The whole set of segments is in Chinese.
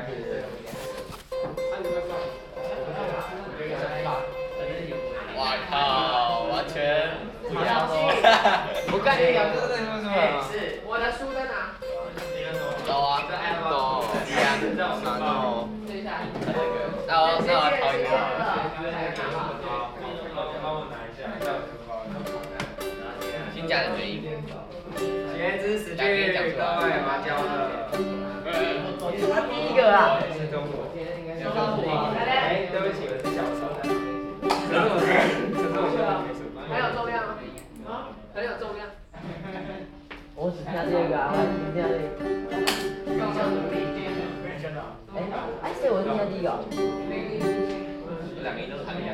哇他第一个啊。是中国。哎，对不起，我是小偷。可是我是，可是我是很有重量啊，很有重量。我只听到这个啊，我只听到这个。哎，哎，所以我是听第一个。这两个音都是弹的呀。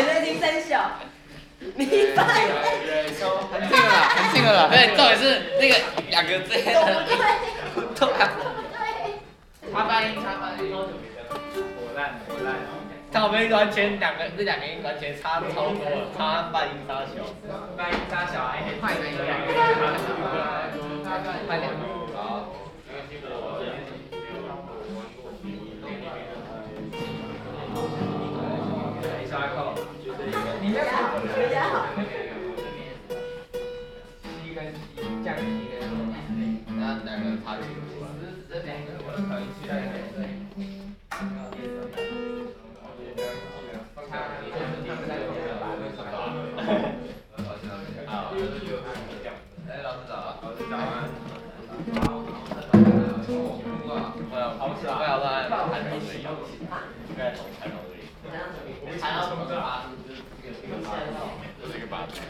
你到底在听三小？你发。很近了，很近了。对，重点是那个两个字。对。对。插发音，插发音。火烂，火烂。他们完全两个，这两个音完全差超多了，差半音差小。半音差小，哎，快点，两个。快点。你家好，你家好。西跟西，降西跟。那两个差距多了。这两个我可以去。哎，老师早，老师早安。我要，我要在看流水，应该从看流水。看到什么八字？就是这个八字，就是这个八字。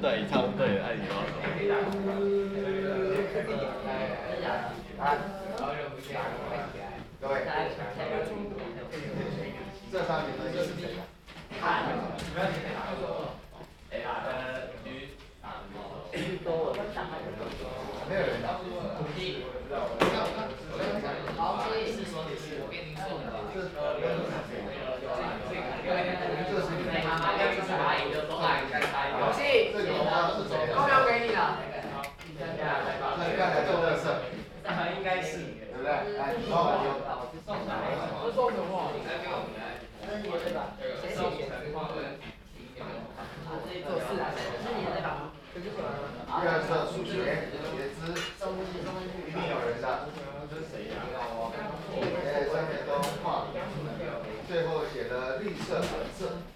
对，差不多对，爱你吗？各位，这上面的就是谁呀？哎呀，呃，鱼，没有人答。好，这也是说的。是我跟您说的。这是你妈妈要去查研究所，哎，该查研究。是，这个花是谁的？都要给你了。那刚才做的。是，应该是，对不对？哎，你帮我用。是送什么？这是你的。对吧？谁写的？做事啊，是你的。吧？第二册数学，学资，一定有人的。哎，上面都画，最后写的绿色、蓝色。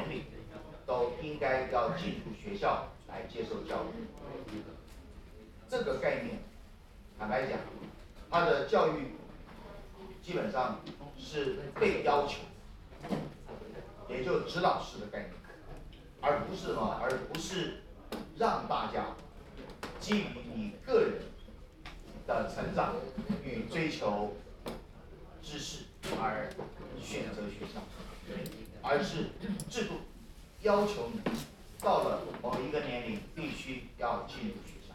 年龄都应该要进入学校来接受教育。这个概念，坦白讲。他的教育基本上是被要求，也就指导式的概念，而不是什么，而不是让大家基于你个人的成长与追求知识而选择学校，而是制度要求你到了某一个年龄必须要进入学校，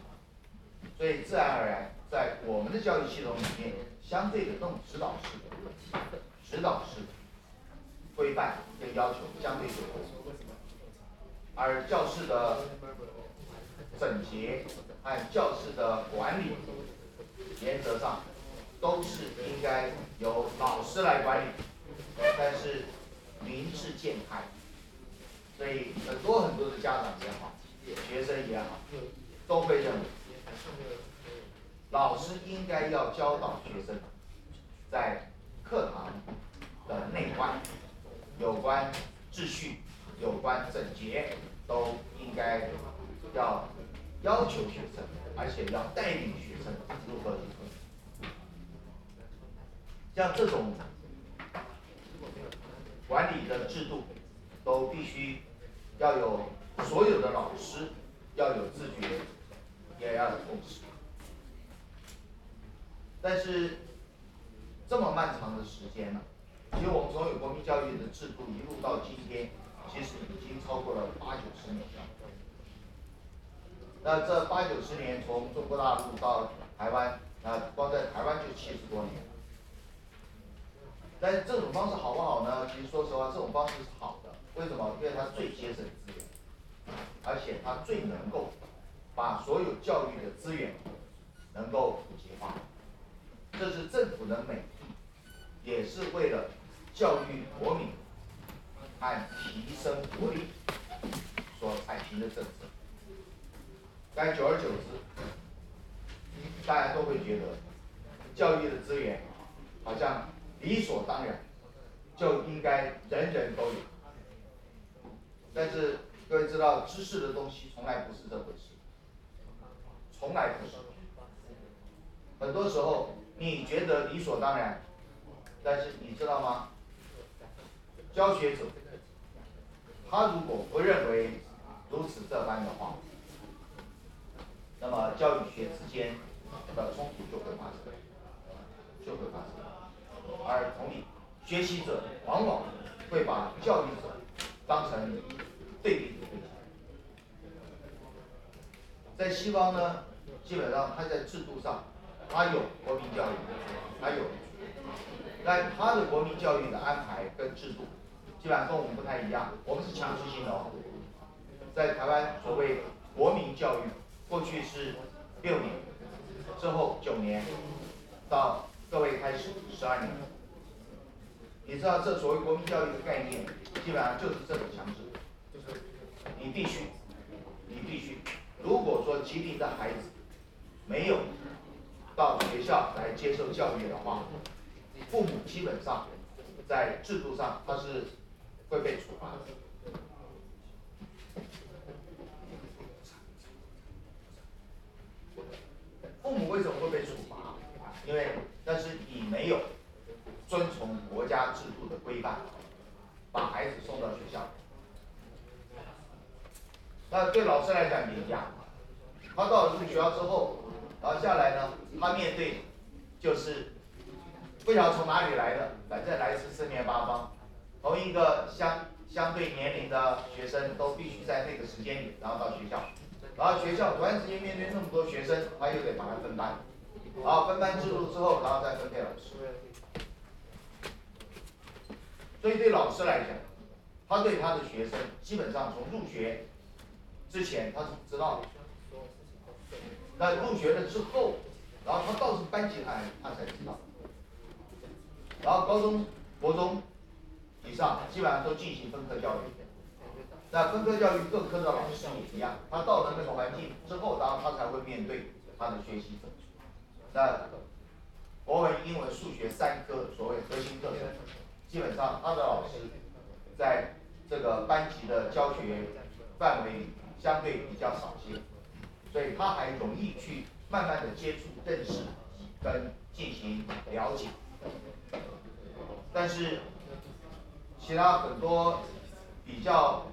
所以自然而然。在我们的教育系统里面，相对的这种指导式的、指导式的规范跟要求相对就多，而教室的整洁和教室的管理，原则上都是应该由老师来管理，但是民智健开，所以很多很多的家长也好，学生也好，都会认为。老师应该要教导学生，在课堂的内外，有关秩序、有关整洁，都应该要要求学生，而且要带领学生如何如何。像这种管理的制度，都必须要有所有的老师要有自觉，也要有共识。但是这么漫长的时间呢，其实我们从有国民教育的制度一路到今天，其实已经超过了八九十年了。那这八九十年，从中国大陆到台湾，啊，光在台湾就七十多年。但是这种方式好不好呢？其实说实话，这种方式是好的。为什么？因为它最节省资源，而且它最能够把所有教育的资源能够普及化。这是政府的美，也是为了教育国民和提升国力所采行的政策。但久而久之，大家都会觉得教育的资源好像理所当然就应该人人都有。但是各位知道，知识的东西从来不是这回事，从来不是。很多时候。你觉得理所当然，但是你知道吗？教学者，他如果不认为如此这般的话，那么教育学之间的冲突就会发生，就会发生。而同理，学习者往往会把教育者当成对比的对象。在西方呢，基本上他在制度上。他有国民教育，他有，但他的国民教育的安排跟制度，基本上跟我们不太一样。我们是强制性的哦，在台湾所谓国民教育，过去是六年，之后九年，到各位开始十二年。你知道这所谓国民教育的概念，基本上就是这种强制，就是你必须，你必须，如果说吉林的孩子没有。到学校来接受教育的话，父母基本上在制度上他是会被处罚的。父母为什么会被处罚？因为那是你没有遵从国家制度的规范，把孩子送到学校。那对老师来讲也一样，他到了这个学校之后，然后下来呢，他面对就是不晓得从哪里来的，反正来自四面八方，同一个相相对年龄的学生都必须在那个时间里，然后到学校。然后学校突然之间面对那么多学生，他又得把他分班，然后分班制度之后，然后再分配老师。所以对老师来讲，他对他的学生基本上从入学之前他是不知道的，那入学了之后，然后他到是班级他，他才知道。然后高中、国中以上基本上都进行分科教育。那分科教育各科的老师也一样，他到了那个环境之后，然后他才会面对他的学习。那国文、英文、数学三科所谓核心课程，基本上他的老师在这个班级的教学范围里相对比较少些，所以他还容易去慢慢的接触、认识跟进行了解。但是其他很多比较。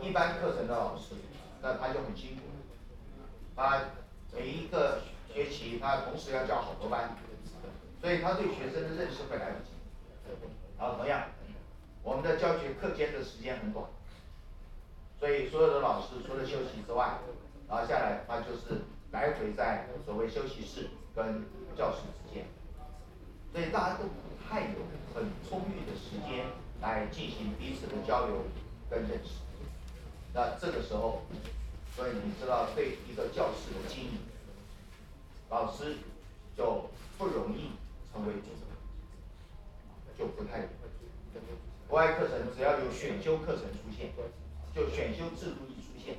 一般课程的老师，那他就很辛苦，他每一个学期他同时要教好多班，所以他对学生的认识会来不及。然后同样，我们的教学课间的时间很短，所以所有的老师除了休息之外，然后下来他就是来回在所谓休息室跟教室之间，所以大家都不太有很充裕的时间来进行彼此的交流跟认识。那这个时候，所以你知道，对一个教室的经营，老师就不容易成为，就不太。国外课程只要有选修课程出现，就选修制度一出现，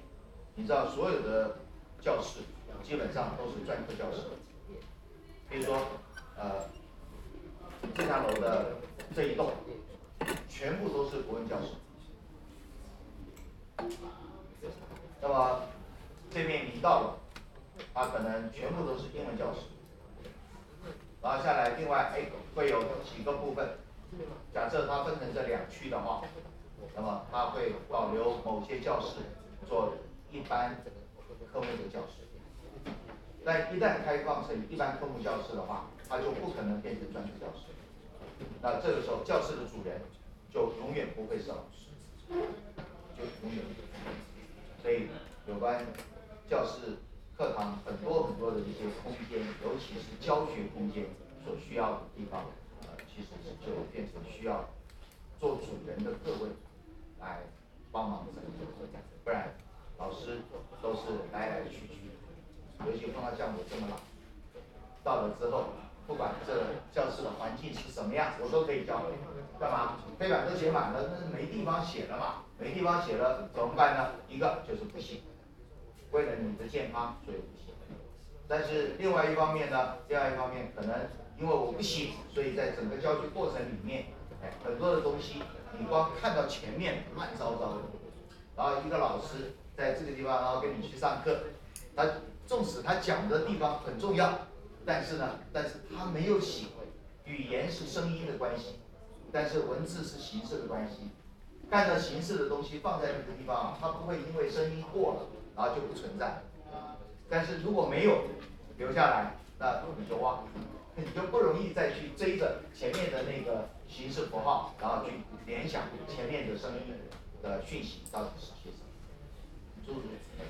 你知道所有的教室基本上都是专科教室。比如说，呃，这层楼的这一栋，全部都是国文教室。那么这面一到了，它可能全部都是英文教室。然后下来，另外哎会有几个部分，假设它分成这两区的话，那么它会保留某些教室做一般科目的教室。但一旦开放成一般科目教室的话，它就不可能变成专职教室。那这个时候教室的主人就永远不会是老师，就永远。所以，有关教室、课堂很多很多的一些空间，尤其是教学空间所需要的地方，其实是就变成需要做主人的各位来帮忙整理，不然老师都是来来去去，尤其碰到像我这么老，到了之后，不管这教室的环境是什么样，我都可以教。干嘛？黑板都写满了，那是没地方写了嘛？没地方写了怎么办呢？一个就是不写，为了你的健康，所以不写。但是另外一方面呢，另外一方面可能因为我不写，所以在整个教学过程里面，哎，很多的东西你光看到前面乱糟糟的，然后一个老师在这个地方然后跟你去上课，他纵使他讲的地方很重要，但是呢，但是他没有写，语言是声音的关系。但是文字是形式的关系，看到形式的东西放在那个地方，它不会因为声音过了，然后就不存在。但是如果没有留下来，那你就忘了，你就不容易再去追着前面的那个形式符号，然后去联想前面的声音的讯息到底是些什么。诸如此类。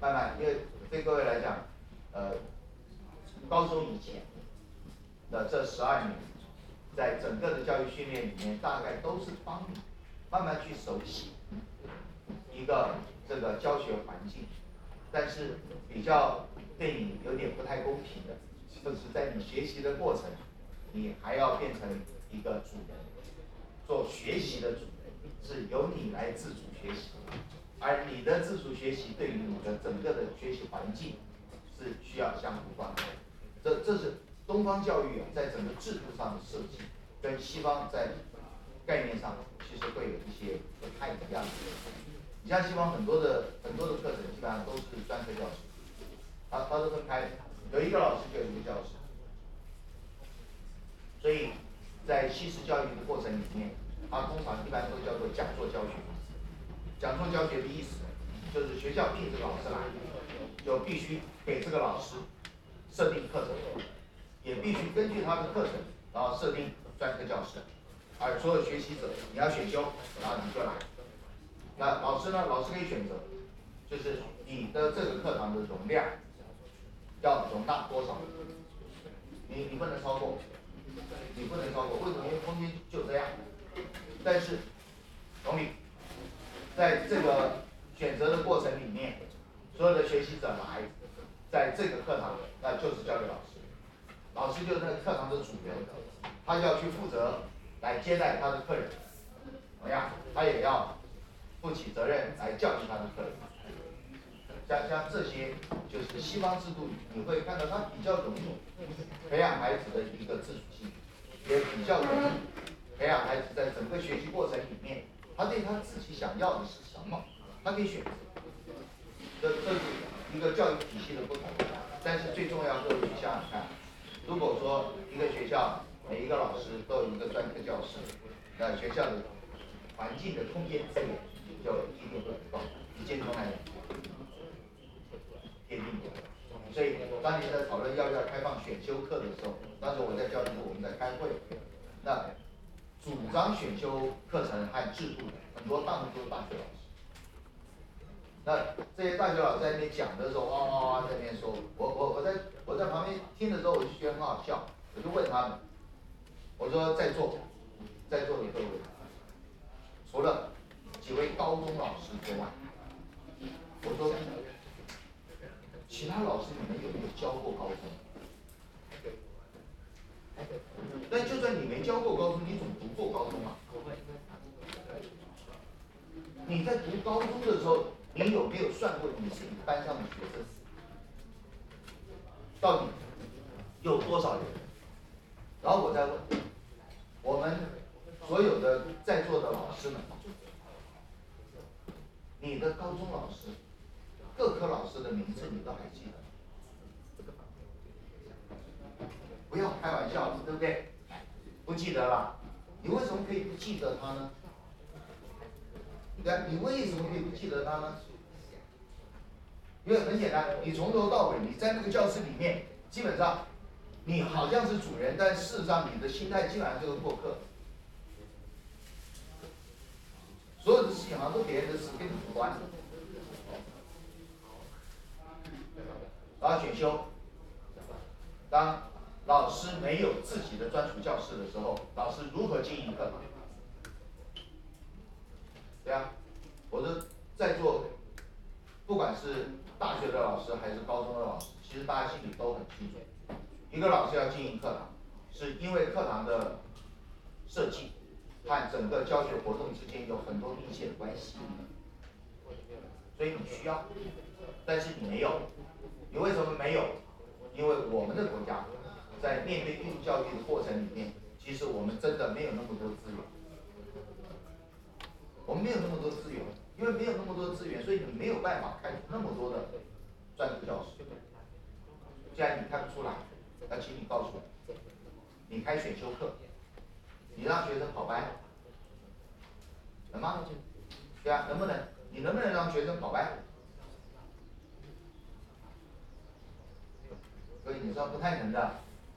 慢慢，因为对各位来讲，呃，高中以前的这十二年。在整个的教育训练里面，大概都是帮你慢慢去熟悉一个这个教学环境，但是比较对你有点不太公平的，就是在你学习的过程，你还要变成一个主人，做学习的主人，是由你来自主学习，而你的自主学习对于你的整个的学习环境是需要相互关怀，这这是。东方教育，在整个制度上的设计，跟西方在概念上其实会有一些不太一样的。你像西方很多的很多的课程基本上都是专科教师，它它都分开，有一个老师就有一个教师。所以在西式教育的过程里面，它通常一般都叫做讲座教学。讲座教学的意思就是学校聘这个老师来，就必须给这个老师设定课程，也必须根据他的课程，然后设定专科教师。而所有学习者，你要选修，然后你就来。那老师呢？老师可以选择，就是你的这个课堂的容量要容纳多少？你你不能超过，你不能超过。为什么？因为空间就这样。但是，同理，在这个选择的过程里面，所有的学习者来，在这个课堂，那就是交给老师。老师就是那个课堂的主人，他就要去负责来接待他的客人，怎么样？他也要负起责任来教育他的客人。像像这些，就是西方制度，你会看到他比较容易培养孩子的一个自主性，也比较容易培养孩子在整个学习过程里面。他对他自己想要的是什么，他可以选择。这这是一个教育体系的不同。但是最重要，各位去想想看，如果说一个学校每一个老师都有一个专科教师，那学校的环境的空间资源就一定会很高，一见钟来天定的。所以当年在讨论要不要开放选修课的时候，当时我在教育部我们在开会，那。主张选修课程和制度的很多大部分都是大学老师。那这些大学老师在那边讲的时候，哇哇哇在那边说，我我我在我在旁边听的时候，我就觉得很好笑，我就问他们，我说在座在座的各位，除了几位高中老师之外，我说其他老师你们有没有教过高中？但就算你没教过高中，你总读过高中啊？你在读高中的时候，你有没有算过你是你班上的学生？到底有多少人？然后我再问，我们所有的在座的老师们，你的高中老师，各科老师的名字你都还记得？不要开玩笑了，对不对？不记得了，你为什么可以不记得他呢？对你为什么可以不记得他呢？因为很简单，你从头到尾你在那个教室里面，基本上你好像是主人，但事实上你的心态基本上就是过客。所有的事情好像都别人的事，跟你无关。然后选修，当。老师没有自己的专属教室的时候，老师如何经营课堂？对啊，我的在座，不管是大学的老师还是高中的老师，其实大家心里都很清楚，一个老师要经营课堂，是因为课堂的设计和整个教学活动之间有很多密切的关系，所以你需要，但是你没有，你为什么没有？因为我们的国家。在面对义务教育的过程里面，其实我们真的没有那么多资源，我们没有那么多资源，因为没有那么多资源，所以你没有办法开那么多的专职教师。既然你开不出来，那请你告诉我，你开选修课，你让学生跑班，能吗？对啊，能不能？你能不能让学生跑班？所以你说不太能的。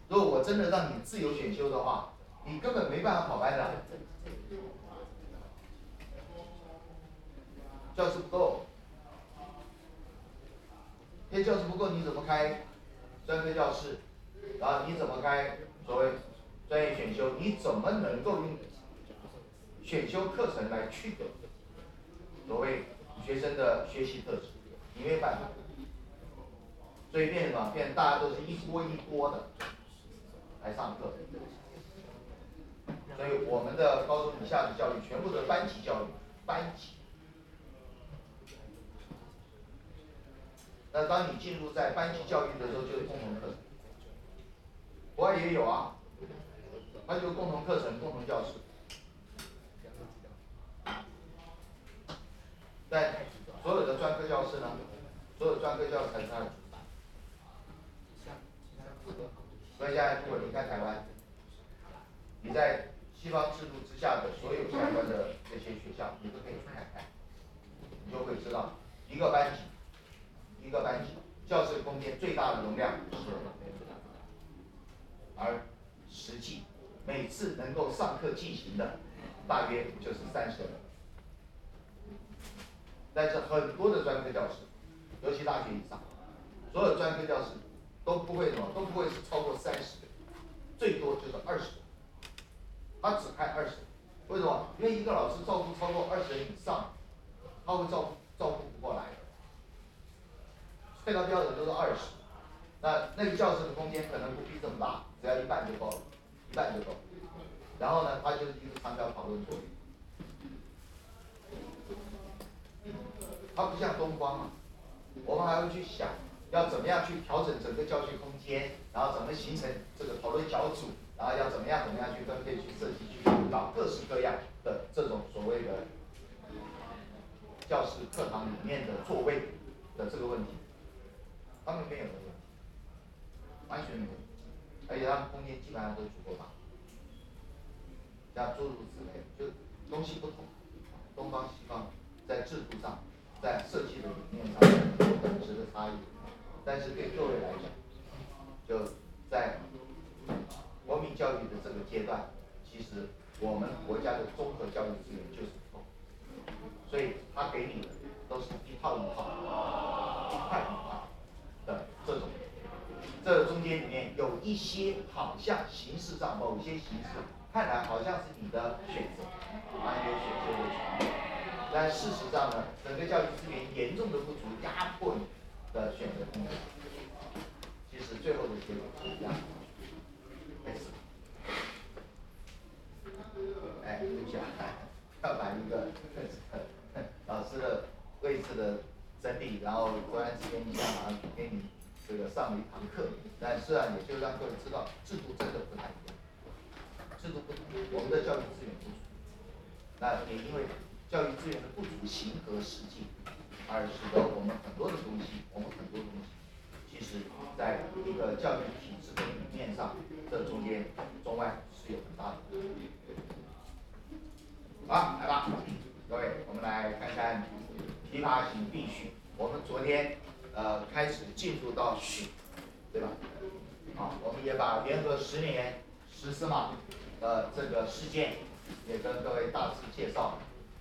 如果我真的让你自由选修的话，你根本没办法跑班的。教室不够，因为教室不够，你怎么开专科教室？然后你怎么开所谓专业选修？你怎么能够用选修课程来区隔所谓学生的学习特质？你没办法。所以变什么？变大家都是一波一波的。来上课，所以我们的高中以下的教育全部都是班级教育，班级。那当你进入在班级教育的时候，就是共同课程。国外也有啊，那就共同课程、共同教室。在所有的专科教室呢，所有专科教室才是它的所以现在如果你看台湾，你在西方制度之下的所有相关的这些学校，你都可以去看看，你就会知道一个班级，一个班级教室空间最大的容量是，而实际每次能够上课进行的大约就是三十个人。但是很多的专科教室，尤其大学以上，所有专科教室都不会什么，都不会是超过三十个，最多就是二十个。他只开二十，为什么？因为一个老师照顾超过二十人以上，他会照顾照顾不过来的。最高标准都是二十，那那个教室的空间可能不必这么大，只要一半就够了，一半就够。然后呢，他就是一个长条讨论桌。它不像东方啊，我们还会去想要怎么样去调整整个教学空间，然后怎么形成这个讨论小组，然后要怎么样怎么样去分配去设计去搞各式各样的这种所谓的教室课堂里面的座位的这个问题，他们没有这个问题，完全没有，而且他们空间基本上都足够大，像诸如此类，就东西不同，东方西方在制度上。在设计的理念上有本质的差异，但是对各位来讲，就在国民教育的这个阶段，其实我们国家的综合教育资源就是不够，所以他给你的都是一套一套、一块一块的这种，这中间里面有一些好像形式上某些形式看来好像是你的选择，啊，有选择的权利。但事实上呢，整个教育资源严重的不足，压迫你的选择空间。其实最后的结果是一样的。哎，对不起啊，要把一个 老师的位置的整理，然后突然之间一下马上给你这个上了一堂课，但是啊也就让各位知道制度真的不太一样，制度不同，我们的教育资源不足，那也因为。教育资源的不足，形和实际，而使得我们很多的东西，我们很多东西，其实在一个教育体制的理念上，这中间中外是有很大的。好，来吧，各位，我们来看看琵琶行必序。我们昨天呃开始进入到序，对吧？好，我们也把联合十年十四码的这个事件也跟各位大致介绍。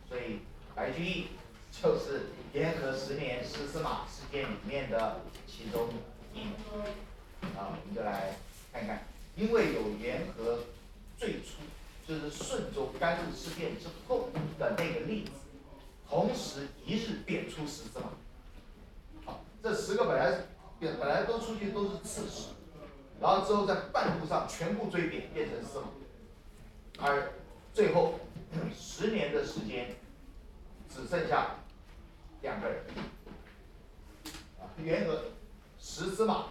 所以白居易就是联合十年十司马事件里面的其中一啊，我们就来看看，因为有联合最初就是顺州甘露事件之后的那个例子，同时一日贬出十司马，好，这十个本来本本来都出去都是刺史，然后之后在半路上全部追贬变成司马，而最后。十年的时间，只剩下两个人。啊，联合十司马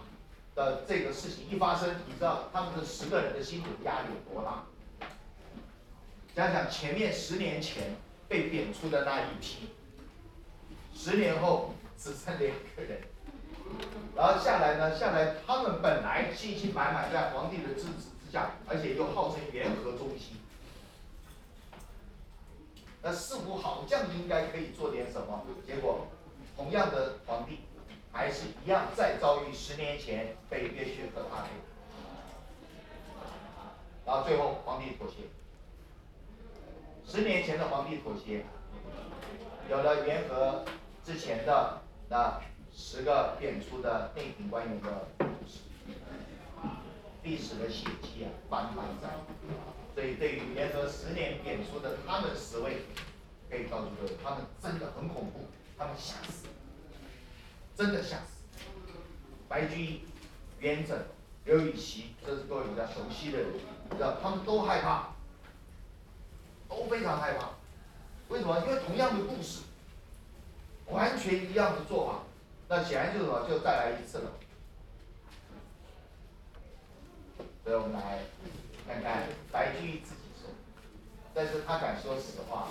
的这个事情一发生，你知道他们这十个人的心理压力有多大？想想前面十年前被贬出的那一批，十年后只剩两个人，然后下来呢，下来他们本来信心满满，在皇帝的支持之下，而且又号称元和中心。那似乎好像应该可以做点什么，结果同样的皇帝还是一样再遭遇十年前被约薛和他配，然后最后皇帝妥协。十年前的皇帝妥协，有了联合之前的那十个贬出的内廷官员的故事，历史的血迹啊，斑斑在。所以，对于联合十年贬出的他们十位，可以告诉各位，他们真的很恐怖，他们吓死，真的吓死。白居易、元稹、刘禹锡，这是各位比较熟悉的人，知道他们都害怕，都非常害怕。为什么？因为同样的故事，完全一样的做法，那显然就是什么？就再来一次了。所以我们来。看看白居易自己说，但是他敢说实话，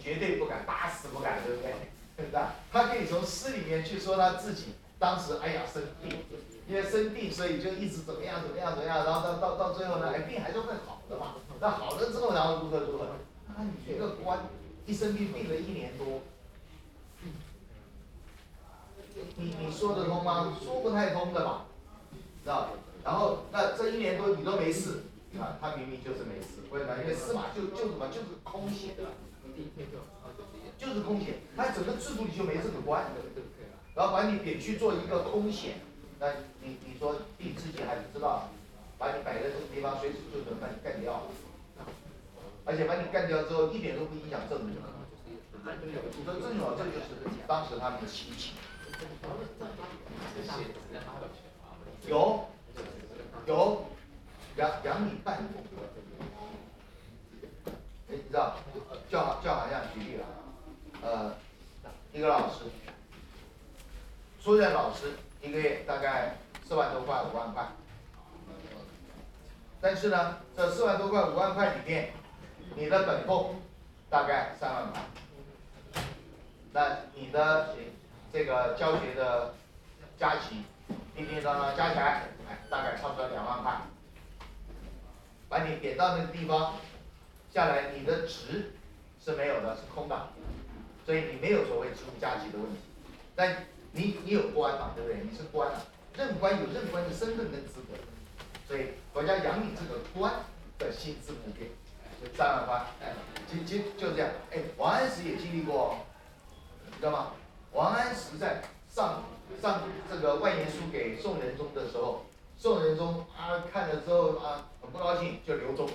绝对不敢，打死不敢，对不对？对吧？他可以从诗里面去说他自己当时哎呀生病，因为生病所以就一直怎么样怎么样怎么样，然后到到到最后呢，哎病还是会好的嘛。那好了之后，然后如何如何？那你一个官一生病病了一年多，你你说得通吗？说不太通的嘛，知道？然后那这一年多你都没事，啊，他明明就是没事，为什么？因为司马就就什么就是空闲的。就是空闲，他整个制度里就没这个官，然后把你贬去做一个空闲，那你你说你自己还不知道，把你摆在这个地方，随时就能把你干掉，而且把你干掉之后一点都不影响政治。你说这种这就是当时他们的心情。有，有，杨杨礼办过，哎，你知道，就好就好像举例了。呃，一个老师，初任老师一个月大概四万多块五万块，但是呢，这四万多块五万块里面，你的本俸大概三万块，那你的这个教学的加起，叮叮当当加起来，哎，大概差不多两万块，把你点到那个地方下来，你的职是没有的，是空的。所以你没有所谓职务加级的问题，但你你有官嘛，对不对？你是官啊，任官有任官的身份跟资格，所以国家养你这个官的薪资不变，三万块，哎，就就就这样，哎，王安石也经历过，你知道吗？王安石在上上这个万言书给宋仁宗的时候，宋仁宗啊看了之后啊很不高兴，就留中，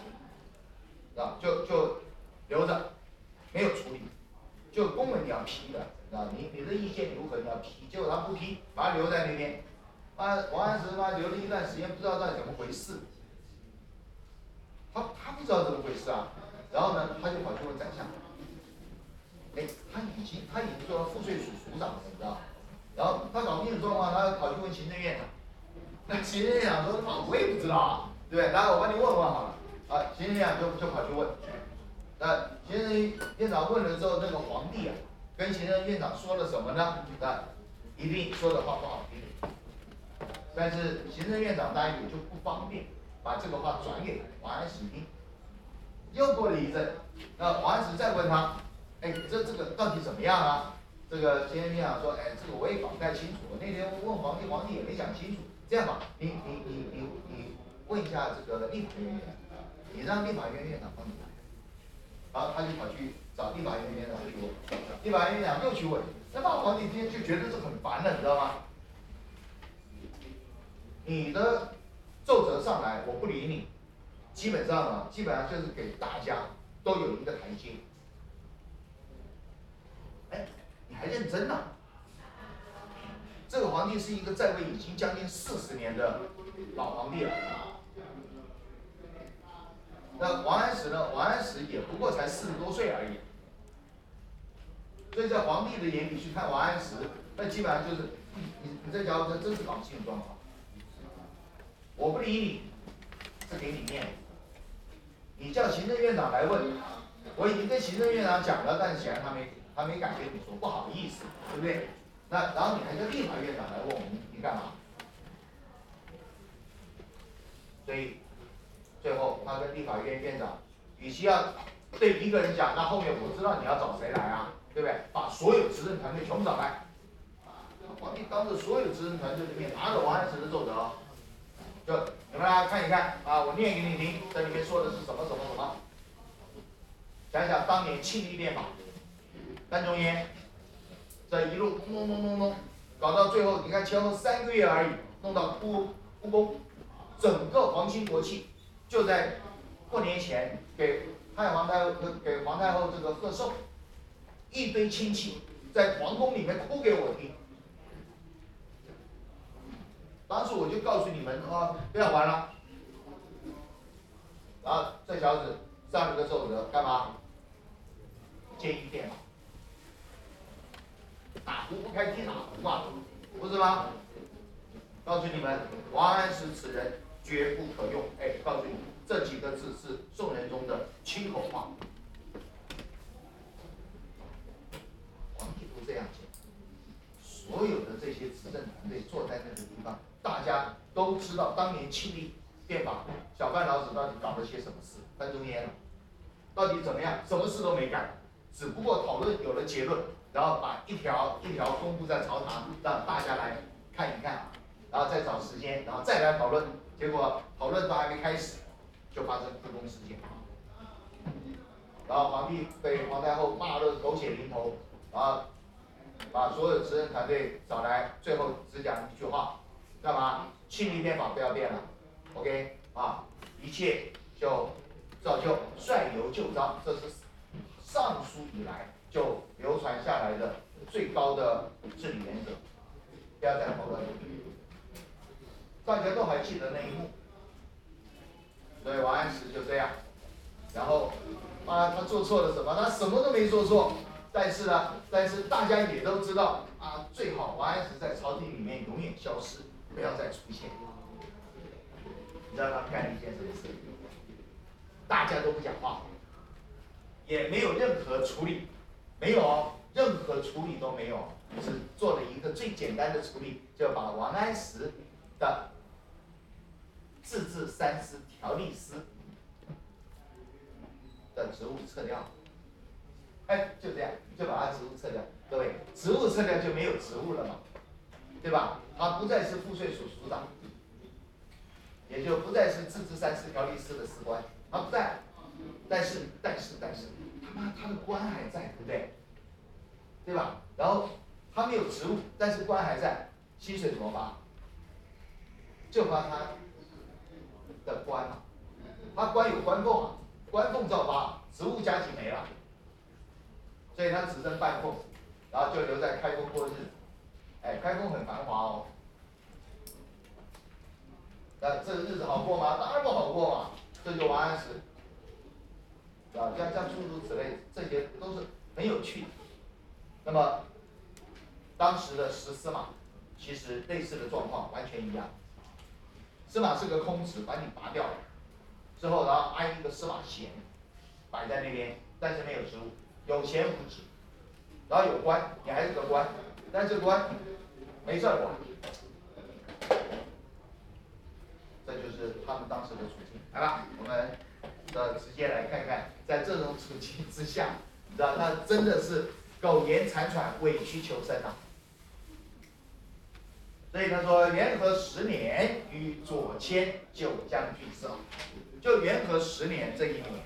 啊就就留着，没有处理。就公文你要批的，啊，你你的意见如何你要批，结果他不批，把他留在那边，啊，王安石嘛留了一段时间，不知道到底怎么回事，他他不知道怎么回事啊，然后呢，他就跑去问宰相，哎，他已经他已经做了赋税署署长了，你知道，然后他搞不清楚状况，他跑去问行政院长，那行政院长说，啊我也不知道啊，对不对？来，我帮你问问好了，啊，行政院长就就跑去问。那行政院长问了之后，那个皇帝啊，跟行政院长说了什么呢？那一定说的话不好听。但是行政院长当然也就不方便把这个话转给王安石听。又过了一阵，那王安石再问他，哎，这这个到底怎么样啊？这个行政院长说，哎，这个我也搞不太清楚。那天问皇帝，皇帝也没讲清楚。这样吧，你你你你你问一下这个立法院院长，你让立法院院长帮你。然后他就跑去找立法院院长去问，立法院院长又去问，那么皇帝今天就觉得是很烦了，你知道吗？你的奏折上来，我不理你，基本上啊，基本上就是给大家都有一个台阶。哎，你还认真呢？这个皇帝是一个在位已经将近四十年的老皇帝了。那王安石呢？王安石也不过才四十多岁而已，所以在皇帝的眼里去看王安石，那基本上就是你你这家伙真真是搞不清楚状况。我不理你，是给你面子。你叫行政院长来问，我已经跟行政院长讲了，但是显然他没听他没敢跟你说，不好意思，对不对？那然后你还叫立法院长来问我，们你干嘛？所以。最后，他跟立法院院长，与其要对一个人讲，那后面我知道你要找谁来啊，对不对？把所有执政团队全部找来，皇帝当着所有执政团队的面，拿着王安石的奏折，就你们来看一看啊，我念给你听，这里面说的是什么什么什么？想想当年庆历变法，范仲淹这一路弄弄弄弄弄，搞到最后，你看前后三个月而已，弄到故故宫，整个皇亲国戚。就在过年前给太皇太后给皇太后这个贺寿，一堆亲戚在皇宫里面哭给我听。当时我就告诉你们啊，不要玩了。然后这小子上了个奏折干嘛？监狱电脑，打胡不开提打胡嘛，不是吗？告诉你们，王安石此人绝不可用。哎，告诉你，这几个字是宋仁宗的亲口话。皇帝都这样讲，所有的这些执政团队坐在那个地方，大家都知道当年庆历变法，小范老子到底搞了些什么事，翻中烟了，到底怎么样？什么事都没干，只不过讨论有了结论，然后把一条一条公布在朝堂，让大家来看一看，然后再找时间，然后再来讨论。结果讨论都还没开始，就发生故宫事件，然后皇帝被皇太后骂得狗血淋头，然后把所有执政团队找来，最后只讲一句话，干嘛？庆历变法不要变了，OK 啊，一切就照旧，率由旧章，这是上书以来就流传下来的最高的治理原则，不要再讨论。大家都还记得那一幕，所以王安石就这样，然后啊，他做错了什么？他什么都没做错，但是呢，但是大家也都知道啊，最好王安石在朝廷里面永远消失，不要再出现。你知道他干了一件什么事？大家都不讲话，也没有任何处理，没有任何处理都没有，只做了一个最简单的处理，就把王安石的。自治三司条例司的职务撤掉，哎，就这样，就把他职务撤掉。各位，职务撤掉就没有职务了嘛，对吧？他不再是赋税署署长，也就不再是自治三司条例司的司官，他不在。但是，但是，但是，妈他的官还在，对不对？对吧？然后他没有职务，但是官还在，薪水怎么发？就发他。的官，他官有官俸啊，官俸照发，职务加级没了，所以他只剩半俸，然后就留在开封过日子，哎，开封很繁华哦，那这日子好过吗？当然不好过嘛，这就王安石，啊，像像诸如此类，这些都是很有趣的。那么，当时的十司马，其实类似的状况完全一样。司马是个空职，把你拔掉了，之后然后安一个司马衔，摆在那边，但是没有职务，有钱无职，然后有官，你还是个官，但是官没事管，这就是他们当时的处境。来吧，我们的直接来看看，在这种处境之下，你知道他真的是苟延残喘，委曲求生啊。所以他说，元和十年与左迁九江郡司，就元和十年这一年，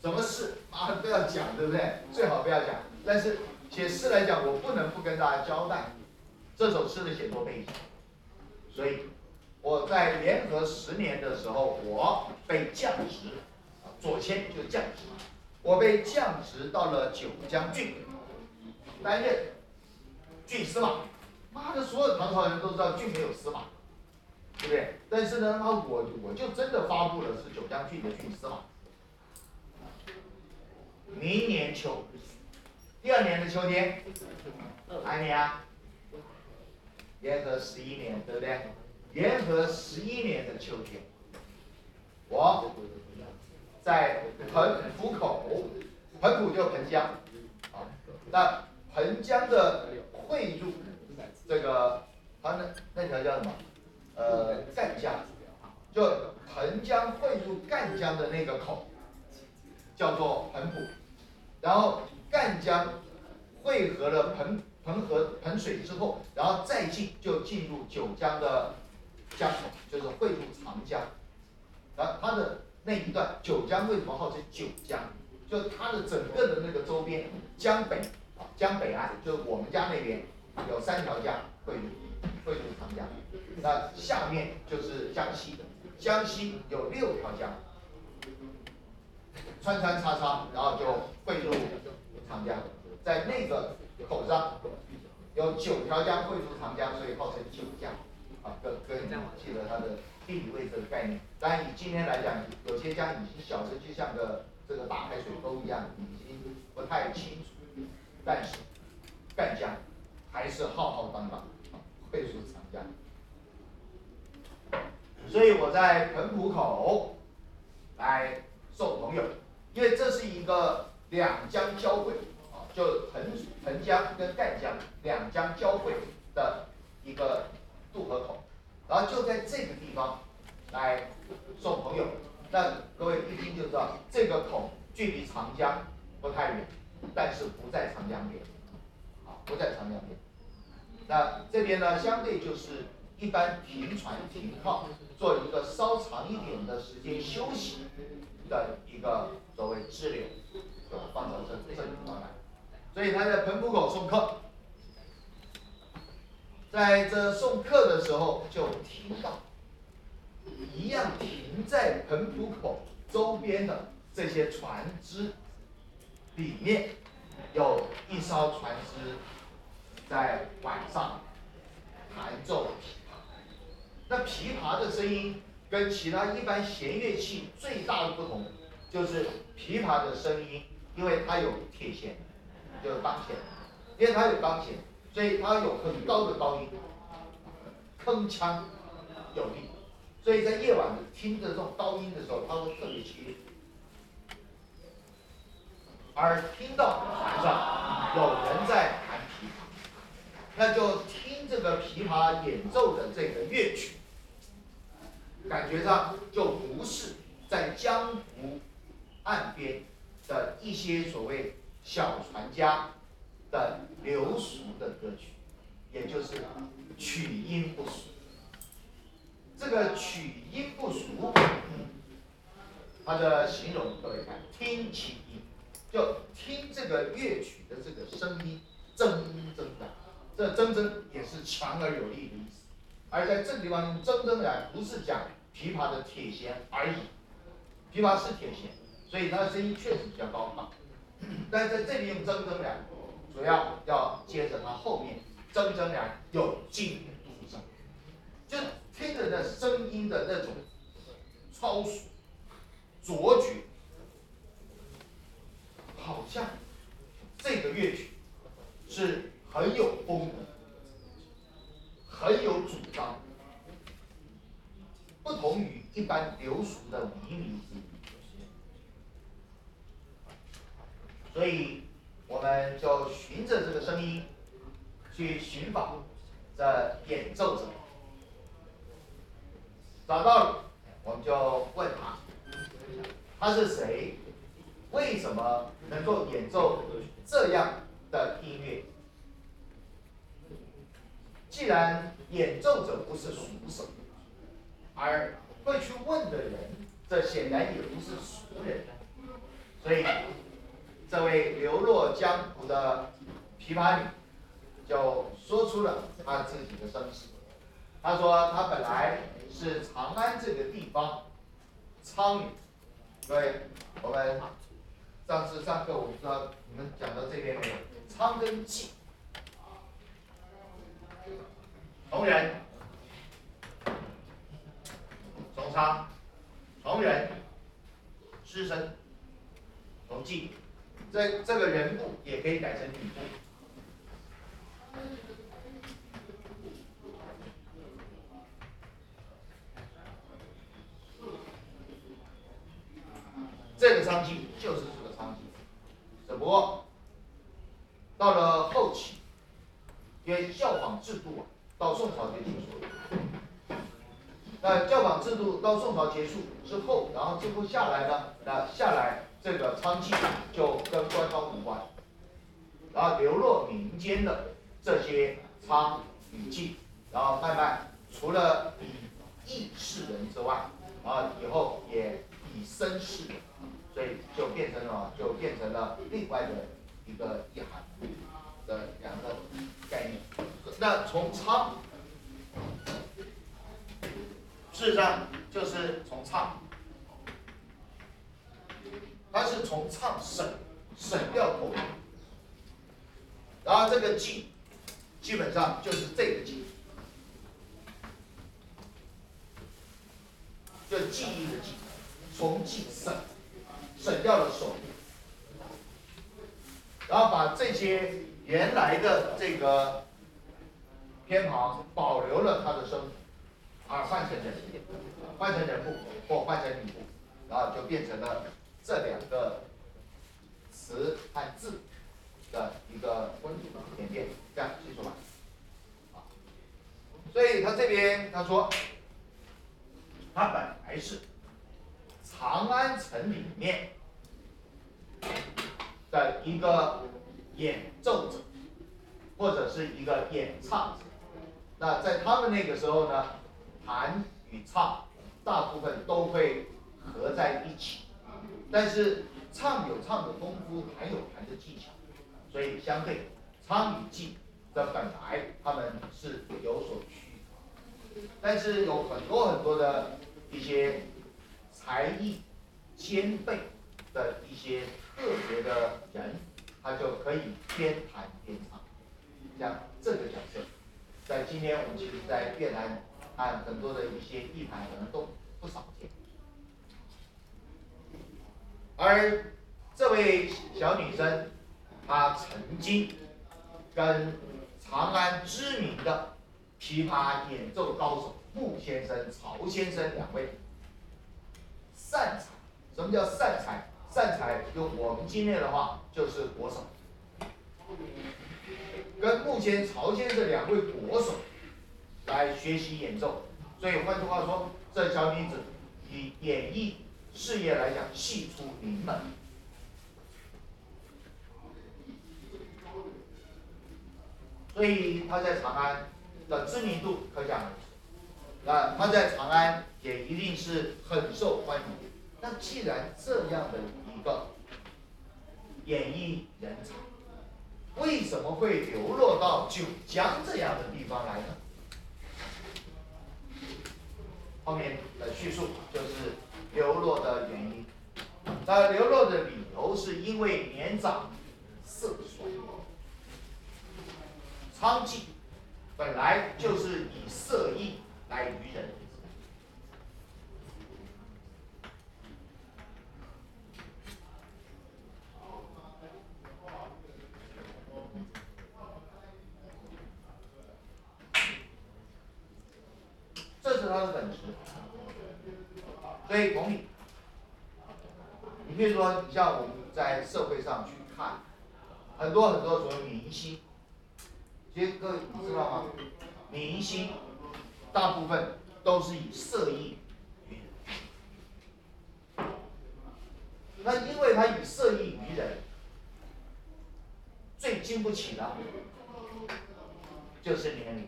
什么事啊都要讲，对不对？最好不要讲。但是写诗来讲，我不能不跟大家交代这首诗的写作背景。所以我在联合十年的时候，我被降职，左迁就降职，我被降职到了九江郡，担任郡司马。妈的，所有唐朝人都知道郡没有司马，对不对？但是呢，那我我就真的发布了是九江郡的郡司马。明年秋，第二年的秋天，哪年啊？元和十一年，对不对？元和十一年的秋天，我在彭浦口，彭浦就彭江，啊，那彭江的汇入。这个他那那条叫什么？呃，赣江，就彭江汇入赣江的那个口，叫做彭浦，然后赣江汇合了彭彭河彭水之后，然后再进就进入九江的江口，就是汇入长江。然后它的那一段九江为什么号称九江？就它的整个的那个周边，江北啊，江北岸就是我们家那边。有三条江汇入汇入长江，那下面就是江西，江西有六条江，穿穿插插，然后就汇入长江，在那个口上有九条江汇入长江，所以号称九江。啊，各各位记得它的地理位置的概念。当然以今天来讲，有些江已经小的就像个这个大海水沟一样，已经不太清楚，但是赣江。还是浩浩荡荡，汇入长江。所以我在盆浦口来送朋友，因为这是一个两江交汇啊，就盆盆江跟赣江两江交汇的一个渡河口，然后就在这个地方来送朋友。那各位一听就知道，这个口距离长江不太远，但是不在长江边，啊，不在长江边。那这边呢，相对就是一般停船停靠，做一个稍长一点的时间休息的一个所谓支流，就放到这这地方来。所以他在彭浦口送客，在这送客的时候就听到。一样停在盆浦口周边的这些船只里面，有一艘船只在晚上弹奏琵琶。那琵琶的声音跟其他一般弦乐器最大的不同，就是琵琶的声音，因为它有铁弦，就是钢弦，因为它有钢弦，所以它有很高的高音，铿锵有力。所以在夜晚听着这种高音的时候，他会特别凄厉。而听到船上有人在弹琵琶，那就听这个琵琶演奏的这个乐曲，感觉上就不是在江湖岸边的一些所谓小船家的流俗的歌曲，也就是曲音不俗。这个曲音不俗，它的形容各位看，听其音，就听这个乐曲的这个声音，铮铮的，这铮铮也是强而有力的意思。而在这个地方用铮铮来，不是讲琵琶的铁弦而已，琵琶是铁弦，所以它的声音确实比较高亢。但在这里用铮铮来，主要要接着它后面铮铮然有劲度声，就。听着那声音的那种超速、卓绝，好像这个乐曲是很有风格、很有主张，不同于一般流俗的靡靡之音。所以，我们就循着这个声音去寻访这演奏者。找到了，我们就问他，他是谁？为什么能够演奏这样的音乐？既然演奏者不是熟手，而会去问的人，这显然也不是熟人。所以，这位流落江湖的琵琶女，就说出了她自己的身世。她说，她本来。是长安这个地方，苍云。各位，我们上次上课，我不知道你们讲到这边没有？苍跟纪，同人，从昌，同人，师生，从纪，这这个人部也可以改成女部。这个商机就是这个商机，只不过到了后期，因为教坊制度啊，到宋朝就结束了。那教坊制度到宋朝结束之后，然后之后下来呢，那下来这个娼妓就跟官方无关，然后流落民间的这些娼女妓，然后慢慢除了以义士人之外，然后以后也以绅士。所以就变成了，就变成了另外的一个意涵的两个概念。那从娼，事实上就是从唱，它是从唱省省掉口音，然后这个记基本上就是这个记，就记忆的记，从记省。省掉了手，然后把这些原来的这个偏旁保留了它的声，而换成人，换成人部或换成女部，然后就变成了这两个词和字的一个演变，这样记住吧。所以他这边他说，他本来是长安城里面的一个演奏者，或者是一个演唱者。那在他们那个时候呢，弹与唱大部分都会合在一起，但是唱有唱的功夫，弹有弹的技巧，所以相对唱与技的本来他们是有所区别，但是有很多很多的一些才艺兼备的一些特别的人，他就可以边弹边唱，像这个角色。在今天，我们其实，在越南看很多的一些艺坛，可能都不少见。而这位小女生，她曾经跟长安知名的琵琶演奏高手穆先生、曹先生两位善才。什么叫善才？善才用我们今天的话，就是国手。跟目前曹先这两位国手来学习演奏，所以换句话说，这小女子以演艺事业来讲，系出名门。所以他在长安的知名度可想而知。那他在长安也一定是很受欢迎。那既然这样的一个演艺人才，为什么会流落到九江这样的地方来呢？后面的叙述就是流落的原因。那流落的理由是因为年长色衰。娼妓本来就是以色艺来娱人。这是他的本质，所以同理，你比如说，你像我们在社会上去看，很多很多所谓明星，其实各位你知道吗？明星大部分都是以色艺娱人，那因为他以色艺娱人，最经不起的，就是年龄。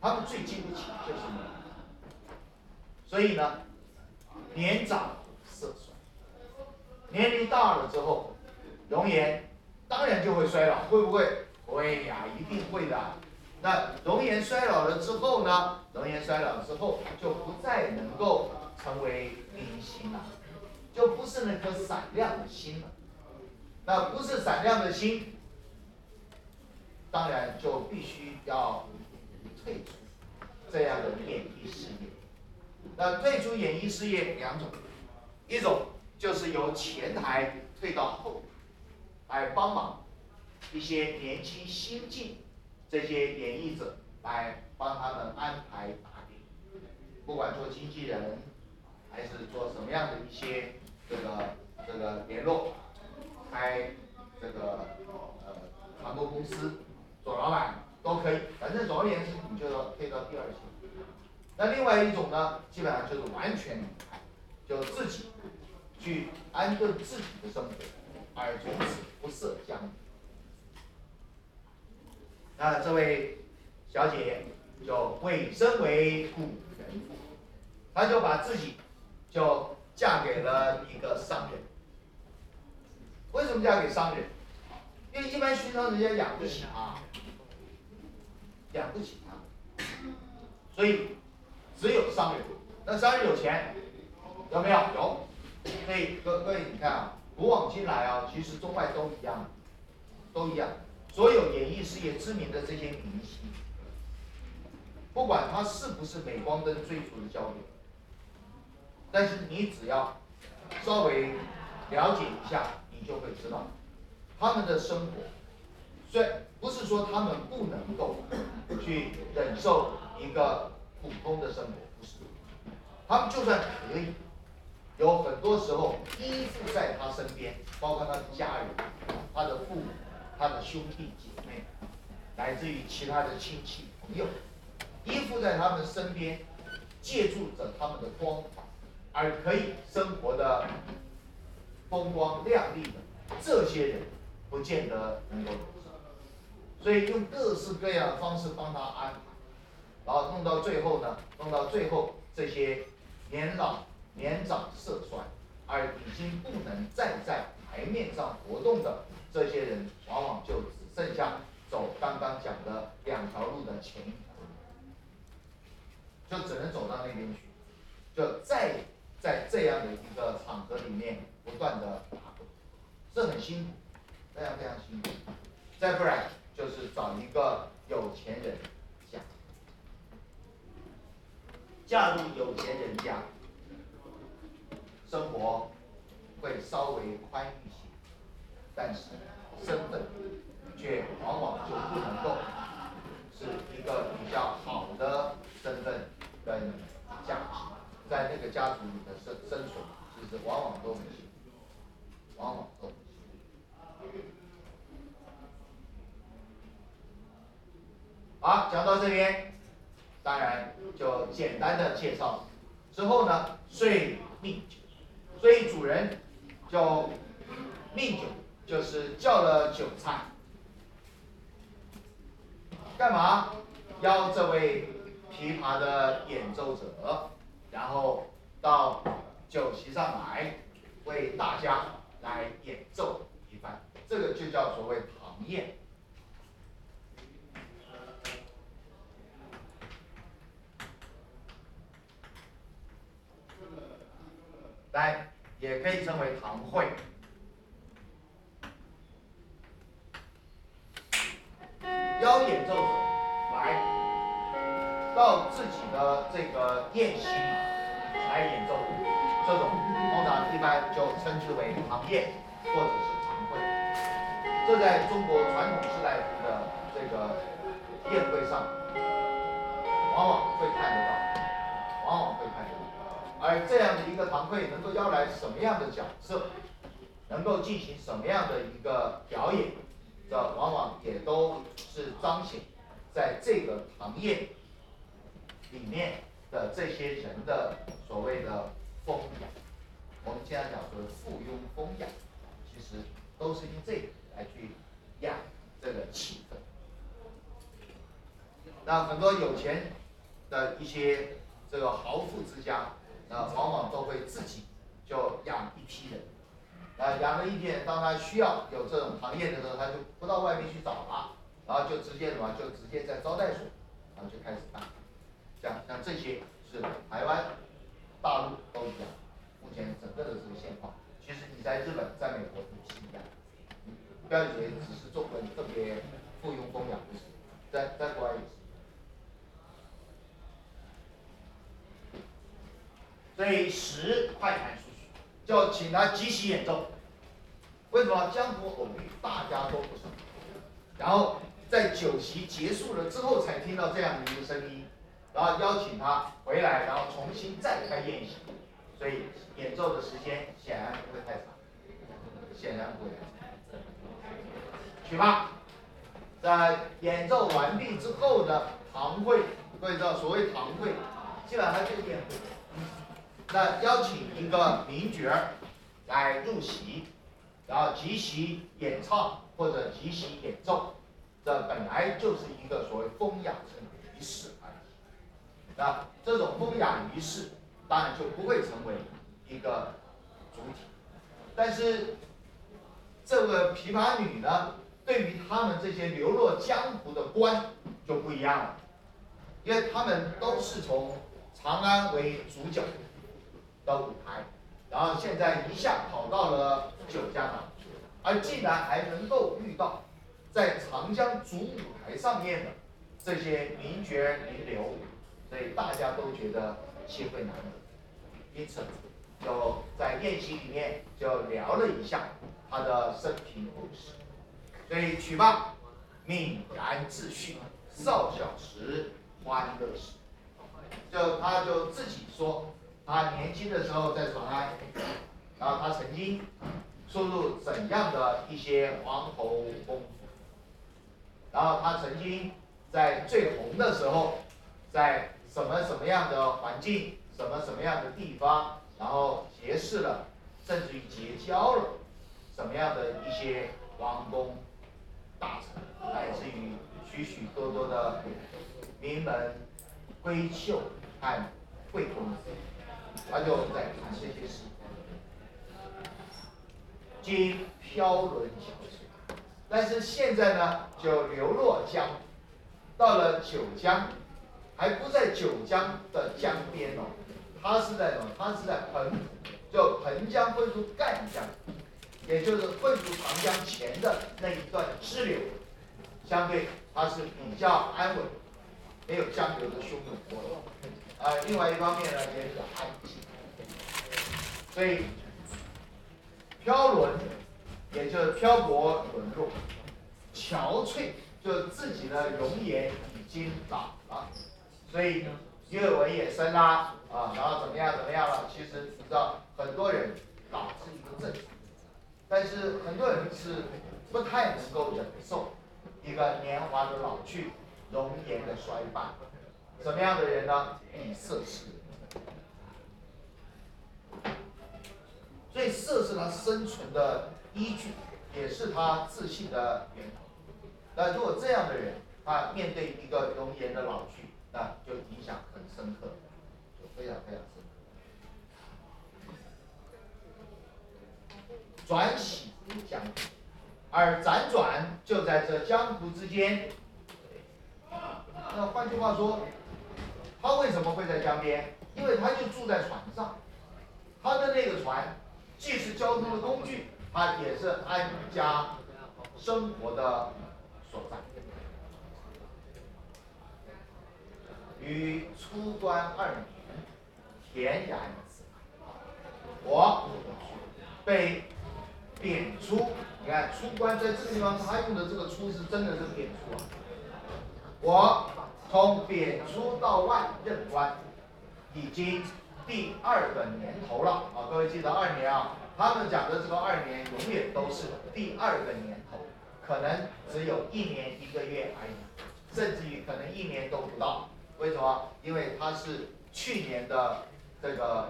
他们最经不起就是年龄，所以呢，年长，年龄大了之后，容颜当然就会衰老，会不会？会呀，一定会的。那容颜衰老了之后呢？容颜衰老之后就不再能够成为明星了，就不是那颗闪亮的心了。那不是闪亮的心，当然就必须要。退出这样的演艺事业，那退出演艺事业两种，一种就是由前台退到后台，来帮忙一些年轻新进这些演艺者来帮他们安排打点，不管做经纪人，还是做什么样的一些这个这个联络，开这个呃传播公司，做老板。都可以，反正总而言之，你就要退到第二线。那另外一种呢，基本上就是完全，就自己去安顿自己的生活，而从此不涉江湖。那这位小姐就委身为古人，她就把自己就嫁给了一个商人。为什么嫁给商人？因为一般寻常人家养不起啊。养不起他，所以只有商人。那商人有钱，有没有？有。所以各各位你看啊，古往今来啊，其实中外都一样，都一样。所有演艺事业知名的这些明星，不管他是不是镁光灯追逐的焦点，但是你只要稍微了解一下，你就会知道他们的生活。虽然不是说他们不能够去忍受一个普通的生活，不是。他们就算可以，有很多时候依附在他身边，包括他的家人、他的父母、他的兄弟姐妹，来自于其他的亲戚朋友，依附在他们身边，借助着他们的光，而可以生活的风光亮丽的这些人，不见得能够。所以用各式各样的方式帮他安排，然后弄到最后呢，弄到最后这些年老年长色衰，而已经不能再在台面上活动的这些人，往往就只剩下走刚刚讲的两条路的前一条，就只能走到那边去，就再在这样的一个场合里面不断的打滚，这很辛苦，非常非常辛苦，再不然。就是找一个有钱人嫁，嫁入有钱人家，生活会稍微宽裕些，但是身份却往往就不能够是一个比较好的身份跟价值，在那个家族里的生生存，其实往往都很辛苦，往往都。好，讲到这边，当然就简单的介绍。之后呢，岁命酒，所以主人就命酒，就是叫了酒菜，干嘛？邀这位琵琶的演奏者，然后到酒席上来，为大家来演奏一番。这个就叫所谓堂宴。来，也可以称为堂会，邀演奏者来到自己的这个宴席来演奏，这种通常一般就称之为堂宴或者是堂会。这在中国传统士大夫的这个宴会上，往往会看得到，往往会看到。而这样的一个堂会能够邀来什么样的角色，能够进行什么样的一个表演，这往往也都是彰显在这个行业里面的这些人的所谓的风雅。我们经常讲说附庸风雅，其实都是用这个来去养这个气氛。那很多有钱的一些这个豪富之家。啊，往往都会自己就养一批人，啊，养了一批人，当他需要有这种行业的时候，他就不到外面去找了，然后就直接什么，就直接在招待所，然后就开始办，像像这些是台湾、大陆都一样，目前整个的这个现况，其实你在日本、在美国也是一样，不要以为只是中国人特别附庸风雅，不是，在在国外也是。所以十快弹出去，就请他即席演奏。为什么江湖偶遇，大家都不熟，然后在酒席结束了之后才听到这样的一个声音，然后邀请他回来，然后重新再开宴席。所以演奏的时间显然不会太长，显然不会。去吧，在演奏完毕之后的堂会，各位知道所谓堂会，基本上就是宴会。那邀请一个名角儿来入席，然后即席演唱或者即席演奏，这本来就是一个所谓风雅的仪式而已。那这种风雅仪式当然就不会成为一个主体，但是这个琵琶女呢，对于他们这些流落江湖的官就不一样了，因为他们都是从长安为主角。的舞台，然后现在一下跑到了九江了，而竟然还能够遇到在长江主舞台上面的这些名角名流，所以大家都觉得机会难得，因此就在宴席里面就聊了一下他的生平故事，所以曲罢，泯然自叙，少小时欢乐时，就他就自己说，他年轻的时候在长安，然后他曾经出入怎样的一些王侯公府，然后他曾经在最红的时候，在什么什么样的环境，什么什么样的地方，然后结识了，甚至于结交了什么样的一些王公大臣，乃至于许许多多的名门闺秀和贵公子，他就在谈这些事。今飘沦小水，但是现在呢，就流落江，到了九江，还不在九江的江边哦，它是在什么？它是在彭，就彭江分出赣江，也就是分出长江前的那一段支流，相对它是比较安稳，没有江流的汹涌波动。啊，另外一方面呢，也比较安静，所以。飘沦，也就是漂泊沦落；憔悴，就是自己的容颜已经老了，所以阅文也深啦，啊，然后怎么样怎么样了？其实你知道，很多人老是一个正常，但是很多人是不太能够忍受一个年华的老去，容颜的衰败。什么样的人呢？以色事。所以色是他生存的依据，也是他自信的源头。那如果这样的人，他面对一个容颜的老去，那就影响很深刻，就非常非常深刻。转喜江湖，而辗转就在这江湖之间。那换句话说，他为什么会在江边？因为他就住在船上，他的那个船。既是交通的工具，他也是安家生活的所在。于出关二年，恬然我被贬出，你看出关在这个地方，他用的这个出是真的是贬出啊。我从贬出到外任官，已经。第二个年头了啊，各位记得二年啊，他们讲的这个二年永远都是第二个年头，可能只有一年一个月而已，甚至于可能一年都不到。为什么？因为他是去年的这个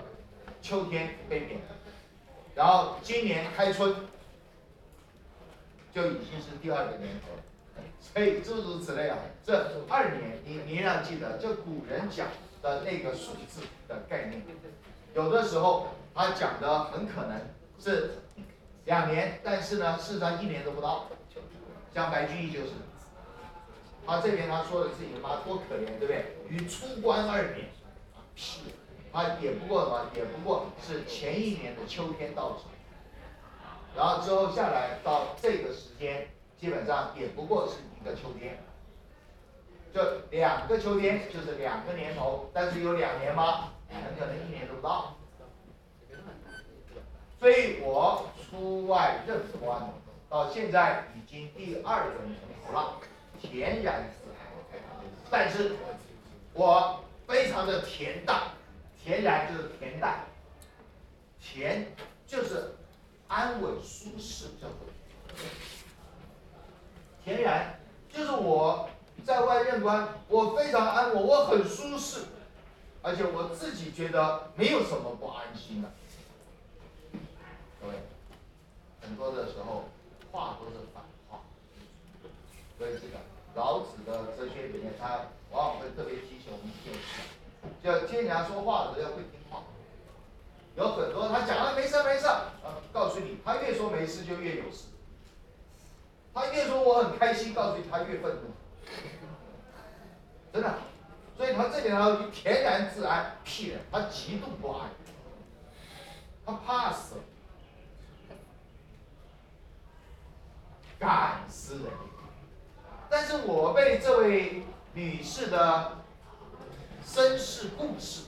秋天被贬，然后今年开春就已经是第二个年头了，所以诸如此类啊，这二年你你要记得，就古人讲。的那个数字的概念，有的时候他讲的很可能是两年，但是呢，事实上一年都不到。像白居易就是，他这边他说的自己妈多可怜，对不对？于出关二年，屁，他也不过什么，也不过是前一年的秋天到职，然后之后下来到这个时间，基本上也不过是一个秋天。就两个秋天，就是两个年头，但是有两年吗？很可能一年都不到。所以我出外任官，到现在已经第二个年头了，恬然自安。但是，我非常的恬淡，恬然就是恬淡，恬就是安稳舒适，叫做恬然，就是我。在外任官，我非常安稳，我很舒适，而且我自己觉得没有什么不安心的。各位，很多的时候话都是反话。所以这个老子的哲学里面，他往往会特别提醒我们一件事：，就听人家说话的时候要会听话。有很多他讲了没事没事，啊，告诉你，他越说没事就越有事。他越说我很开心，告诉你他越愤怒。真的，所以他这点呢，恬然自安，屁人，他极度不安，他怕死，敢死人。但是我被这位女士的身世故事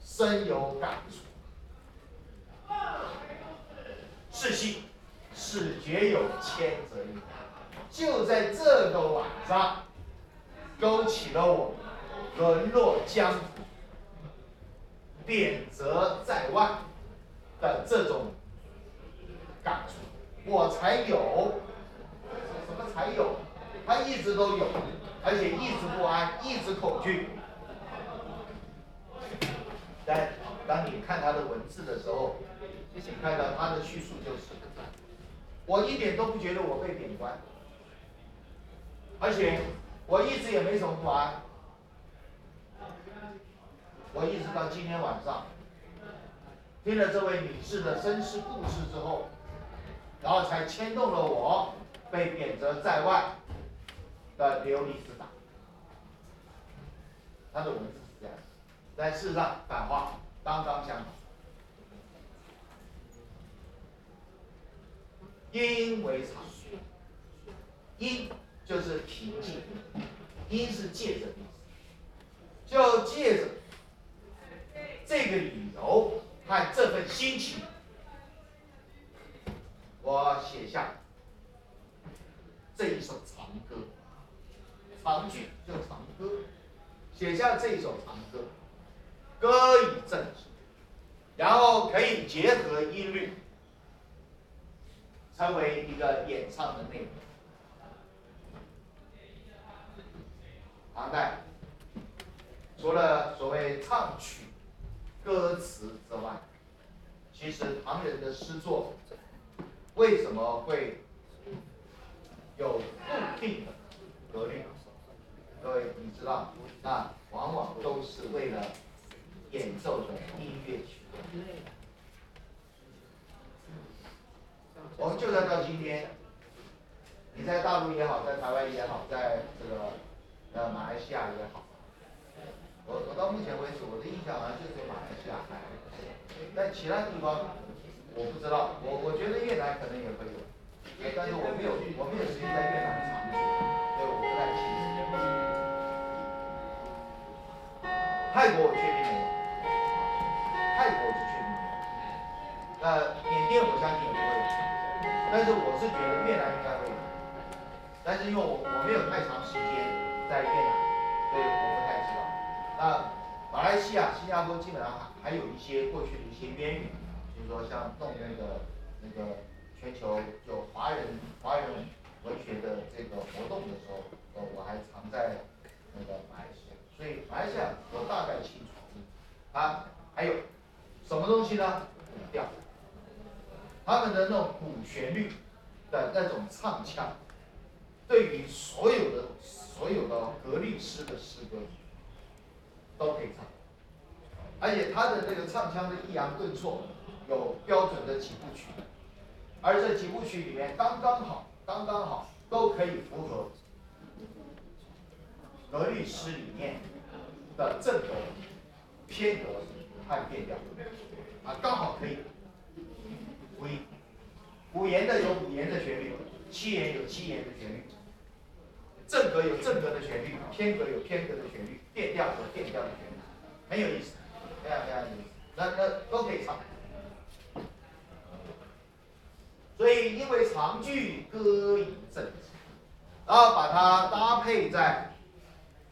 深有感触，是信，是绝有千则一。就在这个晚上，勾起了我沦落江湖、贬谪在外的这种感触，我才有。什么才有？他一直都有，而且一直不安，一直恐惧。但当你看他的文字的时候，你看到他的叙述就是：我一点都不觉得我被贬官，而且我一直也没什么不安。我一直到今天晚上，听了这位女士的身世故事之后，然后才牵动了我。被贬谪在外的流离失所，他的文字是这样，但事实上反话刚刚相反。因为常，因就是平静，因是借着意思，就借着这个理由和这份心情，我写下。这一首长歌，长句就长歌，写下这一首长歌，歌以正直，然后可以结合音律，成为一个演唱的内容。唐代除了所谓唱曲、歌词之外，其实唐人的诗作为什么会？有固定的格律，各位你知道，那往往都是为了演奏的音乐曲。我们就算到今天，你在大陆也好，在台湾也好，在这个呃马来西亚也好，我我到目前为止我的印象好像就只有马来西亚还，在其他地方我不知道，我我觉得越南可能也会有。但是我没有，我没有时间在越南长久，所以我不太清楚。泰国我确定没有，泰国我是确定没有。呃，缅甸我相信也不会有，但是我是觉得越南应该会有。但是因为我我没有太长时间在越南，所以我不太知道。那马来西亚、新加坡基本上还还有一些过去的一些渊源，比如说像弄那个那个。全球有华人华人文学的这个活动的时候，呃，我还常在那个马来西亚，所以马来西亚我大概清楚。啊，还有什么东西呢？他们的那种古旋律的那种唱腔，对于所有的所有的格律诗的诗歌都可以唱，而且他的这个唱腔的抑扬顿挫有标准的几部曲。而这几部曲里面，刚刚好，刚刚好，都可以符合格律诗里面的正格、偏格和变调，啊，刚好可以。五五言的有五言的旋律，七言有七言的旋律，正格有正格的旋律，偏格有偏格的旋律，变调有变调的旋律，很有意思，非常非常有意思，那那都可以唱。所以，因为长句歌以正，然后把它搭配在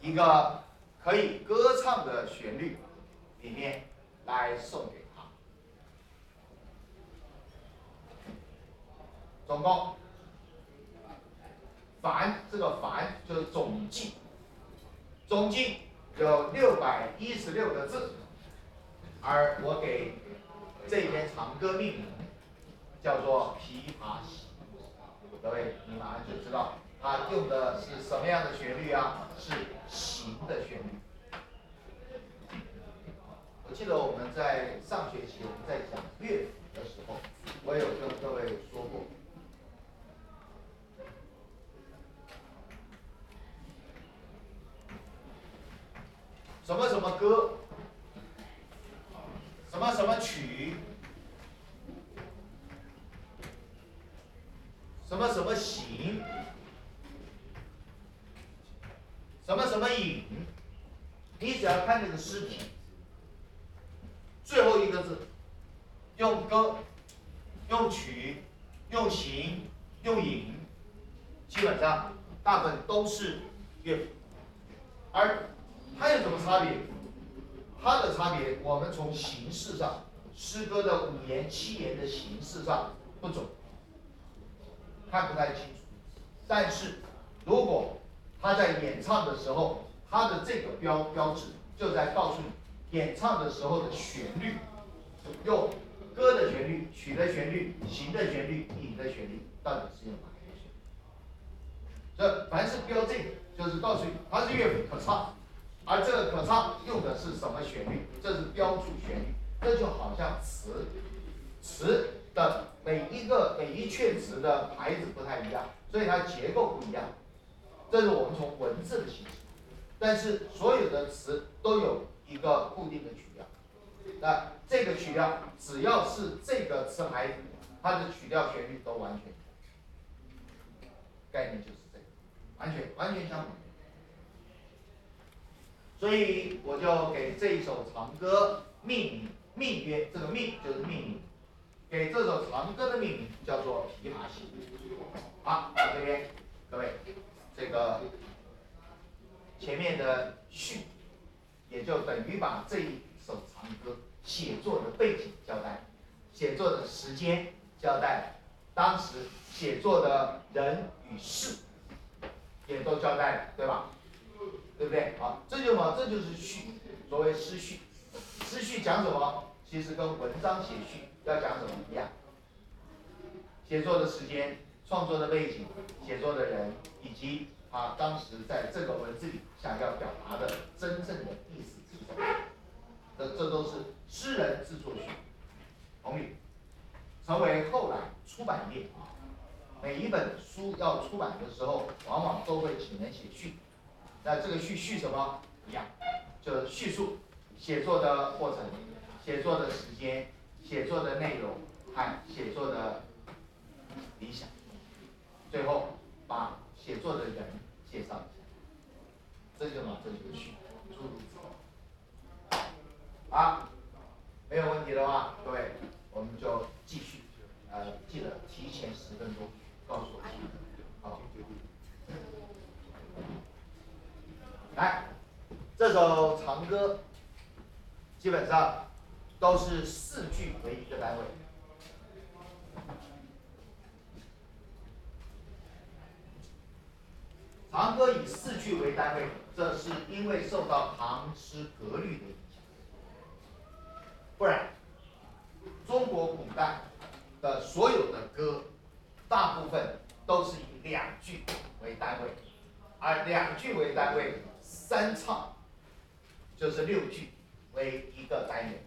一个可以歌唱的旋律里面来送给他。总共，凡这个凡就是总计，总计有六百一十六个字，而我给这篇长歌命名。叫做《琵琶行》，各位，你马上就知道它用的是什么样的旋律啊？是行的旋律。我记得我们在上学期我们在讲乐府的时候，我有跟各位说过，什么什么歌，什么什么曲。什么什么行，什么什么影，你只要看这个诗体，最后一个字，用歌，用曲，用行，用影，基本上大部分都是乐府，而它有什么差别？它的差别，我们从形式上，诗歌的五言七言的形式上不准，看不太清楚。但是如果他在演唱的时候，他的这个标标志就在告诉你，演唱的时候的旋律，用歌的旋律、曲的旋律、行的旋律、影的旋律，到底是用哪一个旋律？这凡是标这个，就是告诉你它是乐谱可唱，而这个可唱用的是什么旋律？这是标注旋律，这就好像词，词的每一个每一阙词的牌子不太一样，所以它结构不一样。这是我们从文字的形式，但是所有的词都有一个固定的曲调。那这个曲调只要是这个词牌，它的曲调旋律都完全概念就是这个，完全完全相同。所以我就给这一首长歌命名，命曰这个命就是命名，给这首长歌的命名叫做《琵琶行》。好，到这边，各位，这个前面的序，也就等于把这一首长歌写作的背景交代，写作的时间交代，当时写作的人与事也都交代了，对吧？对不对？好，这就嘛，这就是序，所谓诗序。诗序讲什么？其实跟文章写序要讲什么一样。写作的时间、创作的背景、写作的人，以及他当时在这个文字里想要表达的真正的意思是什么？这这都是诗人自作序。同理，成为后来出版业啊，每一本书要出版的时候，往往都会请人写序。那这个序序什么一样？就叙述写作的过程、写作的时间、写作的内容和写作的理想，最后把写作的人介绍一下。这就嘛，这就是序，诸如此类。好，没有问题的话，各位我们就继续。呃，记得提前十分钟告诉我。好。来，这首长歌基本上都是四句为一个单位。长歌以四句为单位，这是因为受到唐诗格律的影响，不然中国古代的所有的歌，大部分都是以两句为单位，而两句为单位。三唱就是六句为一个单元，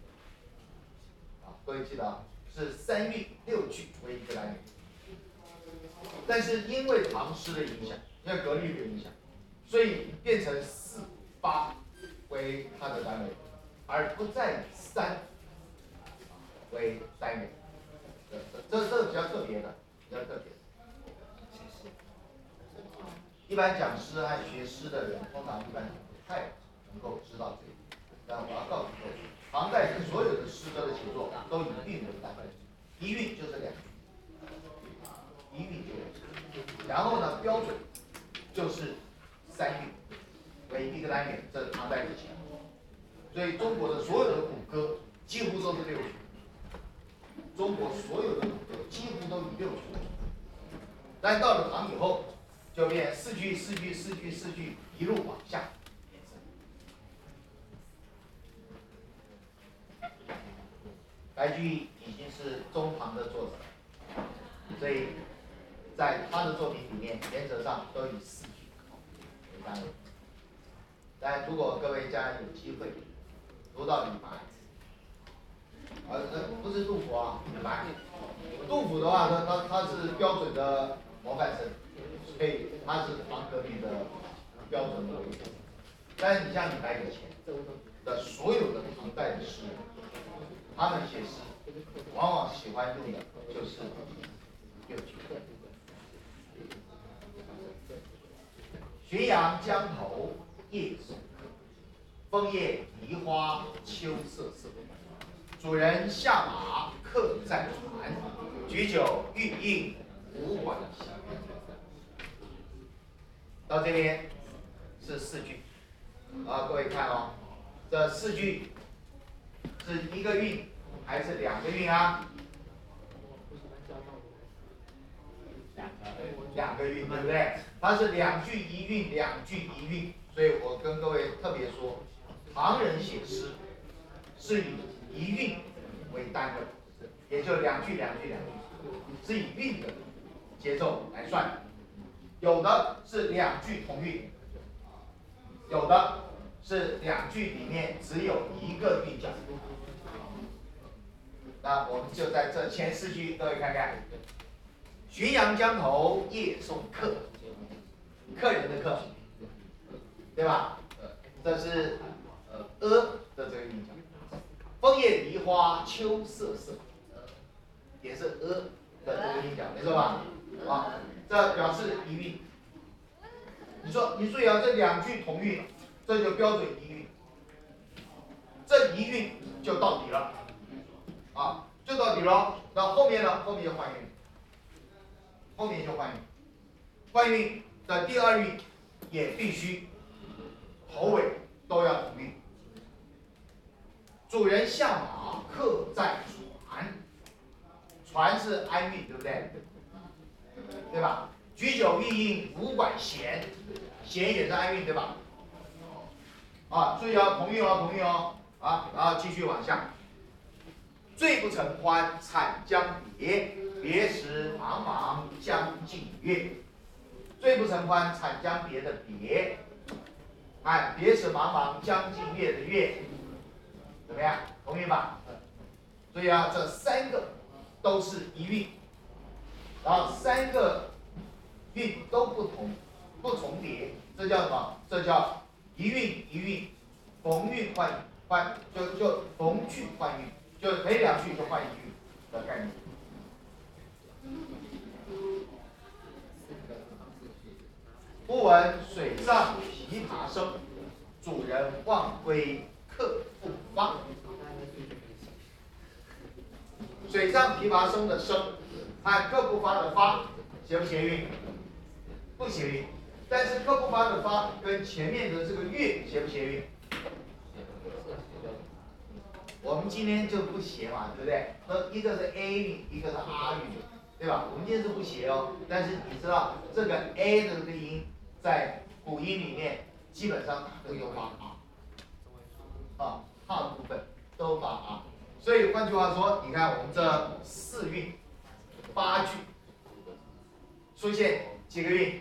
啊，各位记得啊，是三韵六句为一个单元。但是因为唐诗的影响，因为格律的影响，所以变成四八为它的单位，而不再三为单元。这这这比较特别的，比较特别。一般讲诗和学诗的人，通常一般不太能够知道这一点。但我要告诉各位，唐代的所有的诗歌的写作都以韵为单位，一韵就是两句，一韵就是两句。然后呢，标准就是三韵为一个单元，这是唐代以前。所以中国的所有的古歌几乎都是六句，中国所有的古歌几乎都以六句。但到了唐以后。就变四句四句四句四句一路往下。白居易已经是中唐的作者，所以在他的作品里面，原则上都以四句为单位。但如果各位家有机会读到李白，呃，不是杜甫啊，李白。杜甫的话，他他他是标准的模范生。所以他是唐格律的标准的为主，但是你像李白以前的所有的唐代的诗人，他们写诗往往喜欢用的就是六句。浔阳江头夜送客，枫叶荻花秋瑟瑟。主人下马客在船，举酒欲饮无管弦。到这边是四句，啊，各位看哦，这四句是一个韵还是两个韵啊？两个韵，对不对？它是两句一韵，两句一韵，所以我跟各位特别说，唐人写诗是以一韵为单位，也就两句两句两句，是以韵的节奏来算。有的是两句同韵，有的是两句里面只有一个韵脚。那我们就在这前四句，各位看看。浔阳江头夜送客，客人的客，对吧？这是呃的这个韵脚。枫叶梨花秋瑟瑟，也是呃的这个韵脚，没错吧？啊，这表示一韵。你说，你注意啊，这两句同韵，这就标准一韵。这一韵就到底了，啊，就到底了。那后面呢？后面就换韵。后面就换韵，换韵的第二韵也必须头尾都要同韵。主人下马客在，凡是安韵，对不对？对吧？举酒欲饮无管弦，弦也是安韵，对吧？啊，注意哦，同韵哦，同韵哦，啊，然后继续往下。醉不成欢惨将别，别时茫茫江浸月。醉不成欢惨将别的别，哎，别时茫茫江浸月的月，怎么样？同意吧？注意啊，这三个都是一韵，然后三个韵都不同，不重叠，这叫什么？这叫一韵一韵，逢韵换换，就就逢句换韵。就每两句就换一句的概念。忽闻水上琵琶声，主人忘归客不发。水上琵琶声的声，和各不发的发，谐不谐韵？不谐韵。但是各不发的发跟前面的这个月谐不谐韵？我们今天就不写嘛，对不对？那一个是 A 韵，一个是 R 韵，对吧？我们今天是不写哦。但是你知道这个 A 的这个音，在古音里面基本上都有发啊啊，大部分都发啊。所以换句话说，你看我们这四韵八句出现几个韵？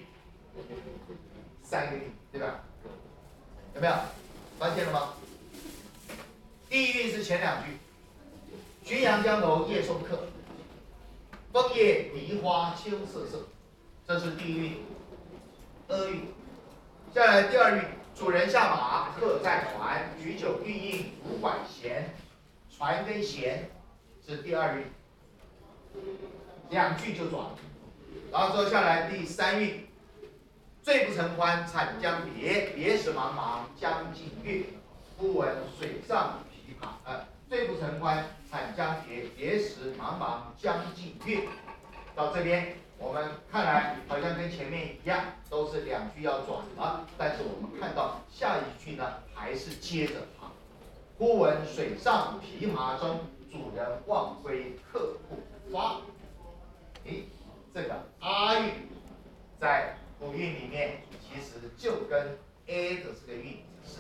三个韵，对吧？有没有发现了吗？第一韵是前两句，浔阳江头夜送客，枫叶梨花秋瑟瑟，这是第一韵，阿韵。下来第二韵，主人下马客在船，举酒欲饮无管弦，船跟弦是第二韵，两句就转。然后说下来第三韵，醉不成欢惨将别，别时茫茫江浸月，忽闻水上琵琶。呃，醉不成欢惨将别，别时茫茫江浸月。到这边，我们看来好像跟前面一样，都是两句要转了。但是我们看到下一句呢，还是接着。忽闻水上琵琶声，主人忘归客不发。哎，这个阿韵在古韵里面，其实就跟 A 的这个韵是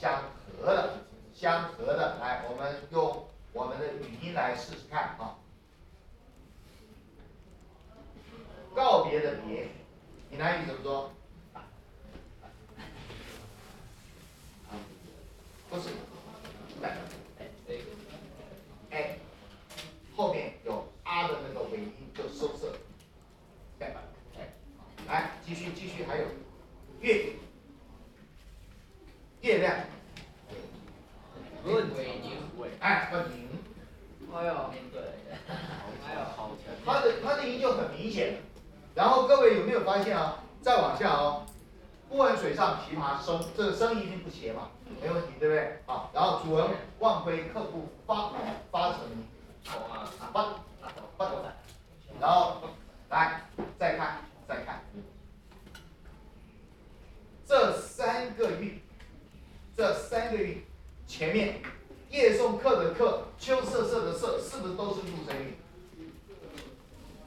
相合的。相合的，来，我们用我们的语音来试试看啊。告别的别，闽南语怎么说？不是，来，哎，后面有啊的那个尾音就收涩，哎，来，继续继续，还有月，月亮。问尾音尾，哎，问音，哎呦，对，哎呦，好强。它的它的音就很明显，然后各位有没有发现啊？再往下哦，不闻水上琵琶声，这个声一定不斜嘛，没问题，对不对？好，然后主人忘归客不发，发成啊发发，然后来再看再看，这三个韵这三个韵，前面夜送客的客，秋瑟瑟的瑟，是不是都是入声韵？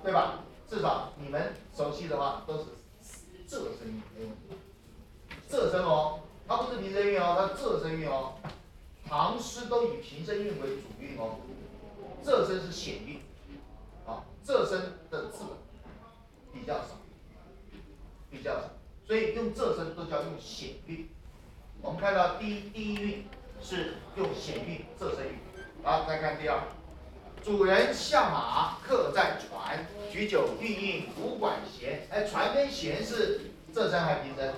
对吧？至少你们熟悉的话都是仄声音，没问题。仄声哦，它不是平声韵哦，它仄声韵哦。唐诗都以平声韵为主韵哦，仄声是显韵，啊，仄声的字比较少，比较少，所以用仄声都叫用显韵。我们看到第一第一韵是用显韵仄声韵，好，再看第二，主人下马客在船，举酒欲饮无管弦。哎，船跟弦是仄声还是平声？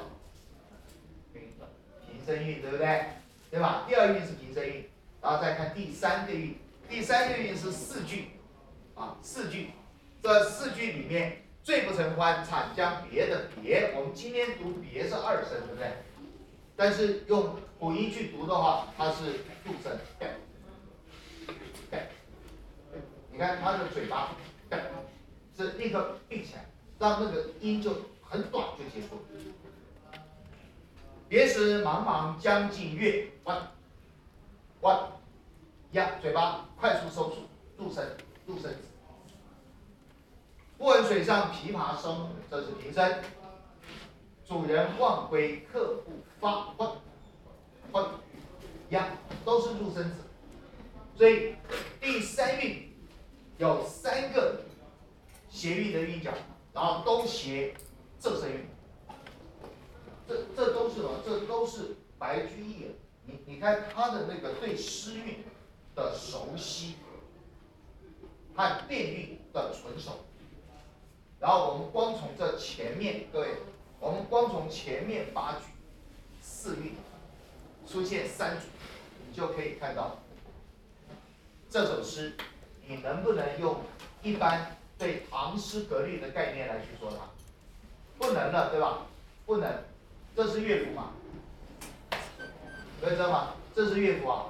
声韵，对不对？对吧？第二韵是平声韵，然后再看第三个韵，第三个韵是四句，啊，四句，这四句里面最不成欢，惨将别的别，我们今天读别是二声，对不对？但是用辅音去读的话，它是复声，你看它的嘴巴，是立刻闭起来，让那个音就很短就结束。别时茫茫江浸月，one one，呀，嘴巴快速收住，入声，入声。不闻水上琵琶声，这是平声。主人忘归客不发，弯弯，呀，都是入声字。所以第三韵有三个斜韵的韵脚，然后都谐仄声韵。这这都是什么？这都是白居易，你你看他的那个对诗韵的熟悉，和变韵的纯熟。然后我们光从这前面，各位，我们光从前面八句四韵出现三组，你就可以看到这首诗，你能不能用一般对唐诗格律的概念来去说它？不能的，对吧？不能。这是乐府嘛？可以知道吗？这是乐府啊。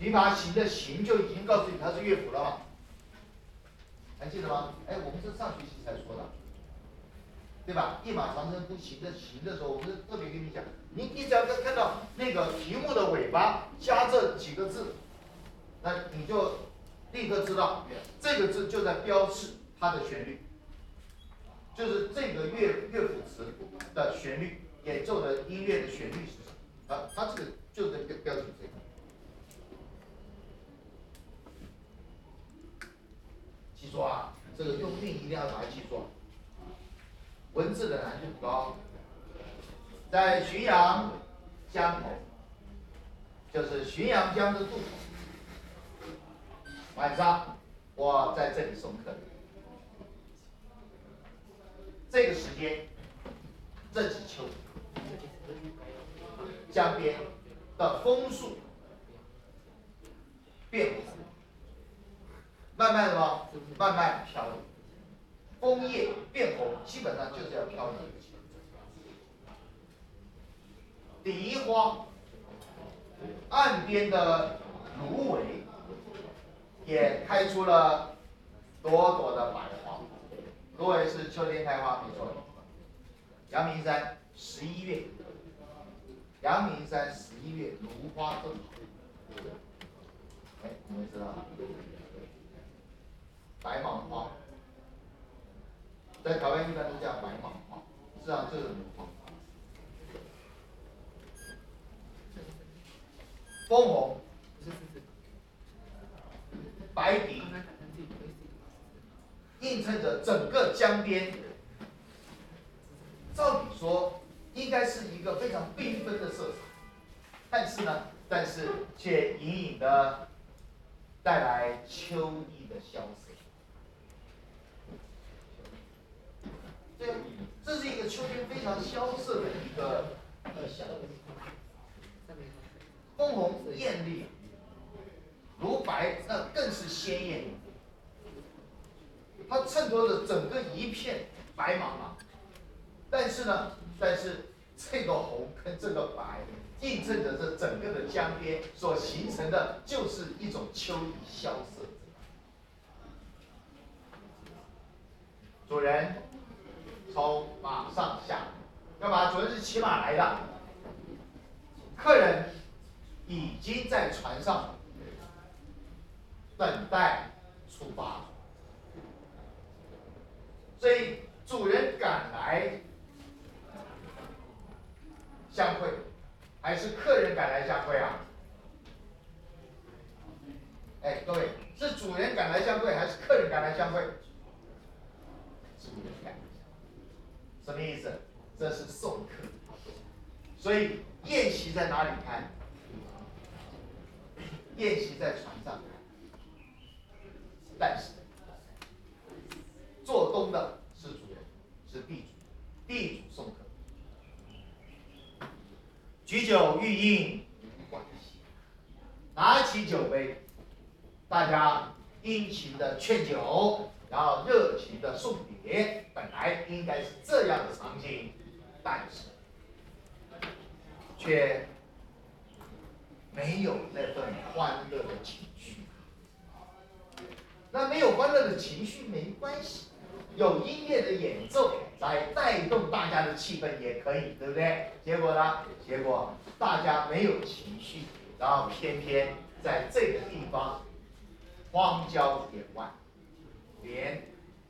琵琶行的行就已经告诉你它是乐府了嘛？还记得吗？哎，我们是上学期才说的，对吧？一马长征不行的行的时候，我们特别跟你讲，你你只要看到那个题目的尾巴加这几个字，那你就立刻知道这个字就在标示它的旋律。就是这个乐乐府词的旋律，演奏的音乐的旋律是什么？啊，它这个就是标标准这个。记住啊，这个用韵一定要把它记住。文字的难度不高，在浔阳江头，就是浔阳江的渡口，晚上我在这里送客。这个时间，这几秋，江边的枫树变红，慢慢的么？慢慢飘移，枫叶变红，基本上就是要飘移。梨花，岸边的芦苇也开出了朵朵的白。芦苇是秋天开花，没错。阳明山十一月，阳明山十一月芦花正好。哎，你们知道？白芒花，在台湾一般都叫白芒花，实际上就是芦花。枫红，白底。映衬着整个江边，照理说应该是一个非常缤纷的色彩，但是呢，但是却隐隐的带来秋意的萧瑟。对，这是一个秋天非常萧瑟的一个意象。枫红艳丽，如白那更是鲜艳。它衬托着整个一片白茫茫，但是呢，但是这个红跟这个白映衬着这整个的江边所形成的，就是一种秋雨萧瑟。主人从马上下，干嘛？主人是骑马来的，客人已经在船上等待出发，所以主人赶来相会，还是客人赶来相会啊？哎，各位，是主人赶来相会，还是客人赶来相会？主人赶来相会，什么意思？这是送客，所以宴席在哪里开？宴席在船上开，但是做东的是主人，是地主，地主送客，举酒欲饮无关系，拿起酒杯，大家殷勤的劝酒，然后热情的送别，本来应该是这样的场景。但是，却没有那份欢乐的情绪。那没有欢乐的情绪没关系，有音乐的演奏来带动大家的气氛也可以，对不对？结果呢？结果大家没有情绪，然后偏偏在这个地方荒郊野外，连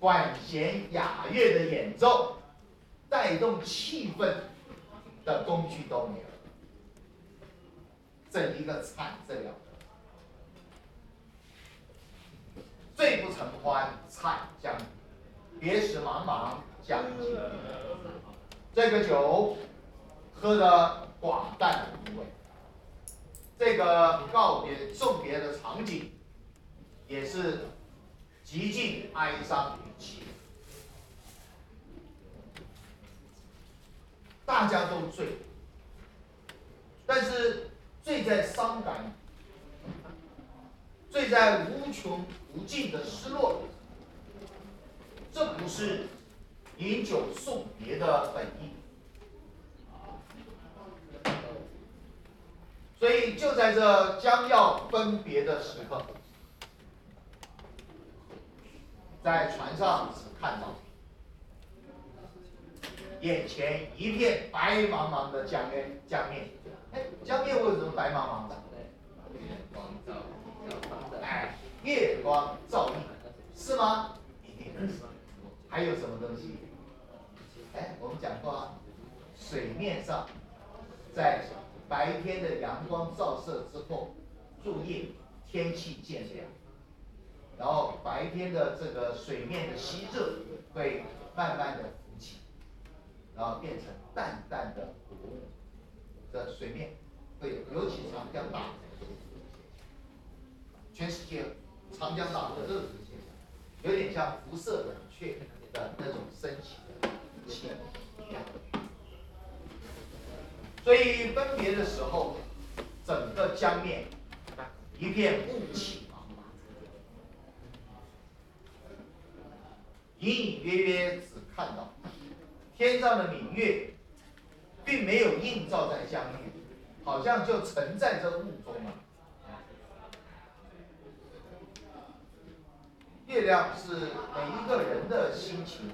管弦雅乐的演奏。带动气氛的工具都没有，这一个惨这了，醉不成欢惨将别时茫茫将尽这个酒喝的寡淡无味，这个告别送别的场景也是极尽哀伤。大家都醉，但是醉在伤感，醉在无穷无尽的失落，这不是饮酒送别的本意。所以就在这将要分别的时刻，在船上看到。眼前一片白茫茫的江面，江面，哎，江面为什么白茫茫的？哎，月光照映，是吗？一定是。还有什么东西？哎，我们讲过啊，水面上，在白天的阳光照射之后，入夜，天气渐凉，然后白天的这个水面的吸热会慢慢的浮起。然后变成淡淡的雾的水面，对，尤其长江大河，全世界长江大河都有这个现象，有点像辐射冷却的那种升起的气样。所以分别的时候，整个江面一片雾气茫茫，隐隐约约只看到。天上的明月，并没有映照在江面，好像就沉在这雾中了。月亮是每一个人的心情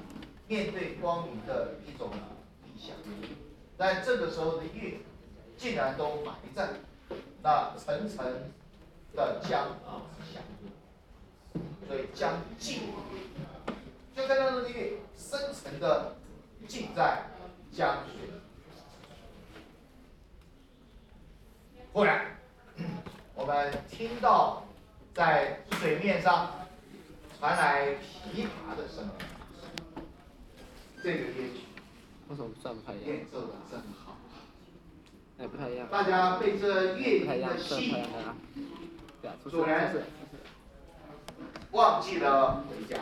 面对光明的一种意象，但这个时候的月，竟然都埋在那层层的江之下，所以江静，就在那个月深沉的。浸在江水。忽然，我们听到在水面上传来琵琶的声音。这个乐曲，为什么？算不太一样？演奏的真好。大家被这乐音的吸引，主人忘记了回家。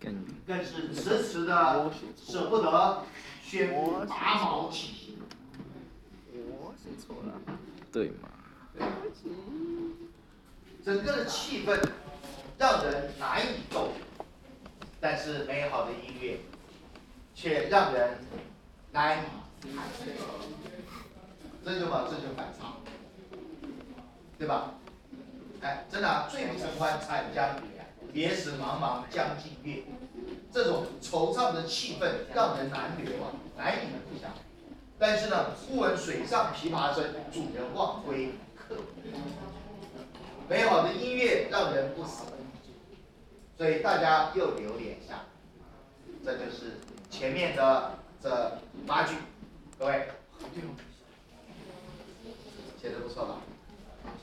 更更是迟迟的舍不得宣布拔毛起行。我写错了，对嘛？整个的气氛让人难以动，但是美好的音乐却让人难以。这就嘛，这就反差，对吧？哎，真的，醉不成欢惨将别别时茫茫江浸月，这种惆怅的气氛让人难留啊，难以不想。但是呢，忽闻水上琵琶声，主人忘归客。美好的音乐让人不舍，所以大家又留连下。这就是前面的这八句，各位，写的不错吧？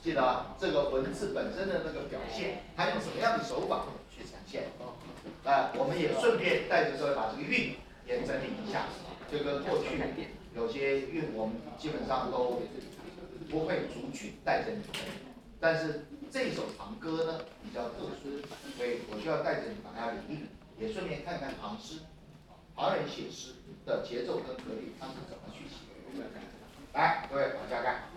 记得啊这个文字本身的那个表现，它用什么样的手法去呈现？啊，我们也顺便带着各位把这个韵也整理一下，就跟过去有些韵我们基本上都不会逐句带着你们，但是这首长歌呢比较特殊，所以我需要带着你把它理一理，也顺便看看唐诗，唐人写诗的节奏跟格律，他是怎么去写。来，各位往下看。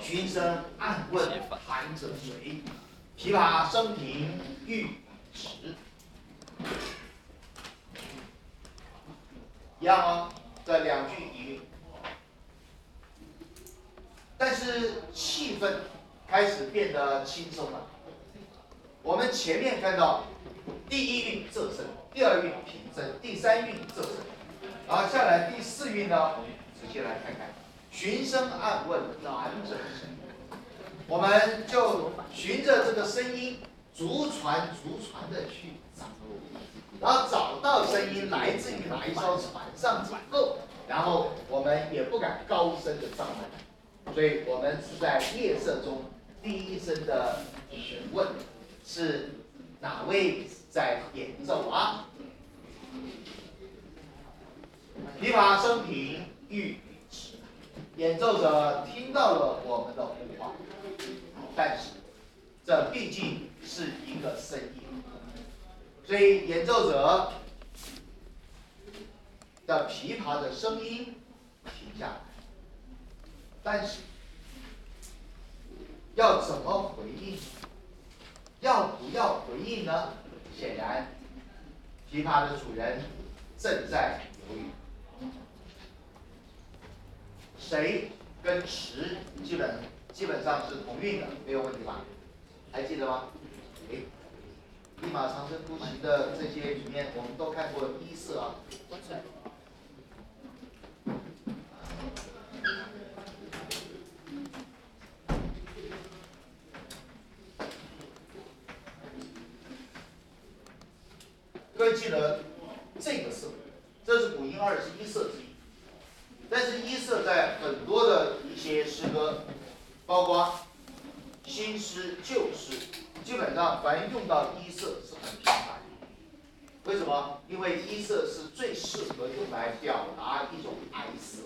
寻声暗问弹者谁？琵琶声停欲迟。一样哦，这两句一韵，但是气氛开始变得轻松了。我们前面看到第一韵仄声，第二韵平声，第三韵仄声，然后下来第四韵呢，我们仔细来看看。循声暗问弹者？我们就循着这个声音，逐船逐船的去找，然后找到声音来自于哪一艘船上之后，然后我们也不敢高声的唱问，所以我们是在夜色中第一声的询问，是哪位在演奏啊？琵琶声停欲。演奏者听到了我们的呼唤，但是这毕竟是一个声音，所以演奏者的琵琶的声音停下来，但是要怎么回应？要不要回应呢？显然，琵琶的主人正在犹豫。谁跟池基本基本上是同韵的，没有问题吧？还记得吗？哎，立马长征突袭的这些里面，我们都看过一色啊。各位记得这个色，这是古音二十一色。但是一色在很多的一些诗歌，包括新诗旧诗，基本上凡用到一色是很频繁。为什么？因为一色是最适合用来表达一种哀思。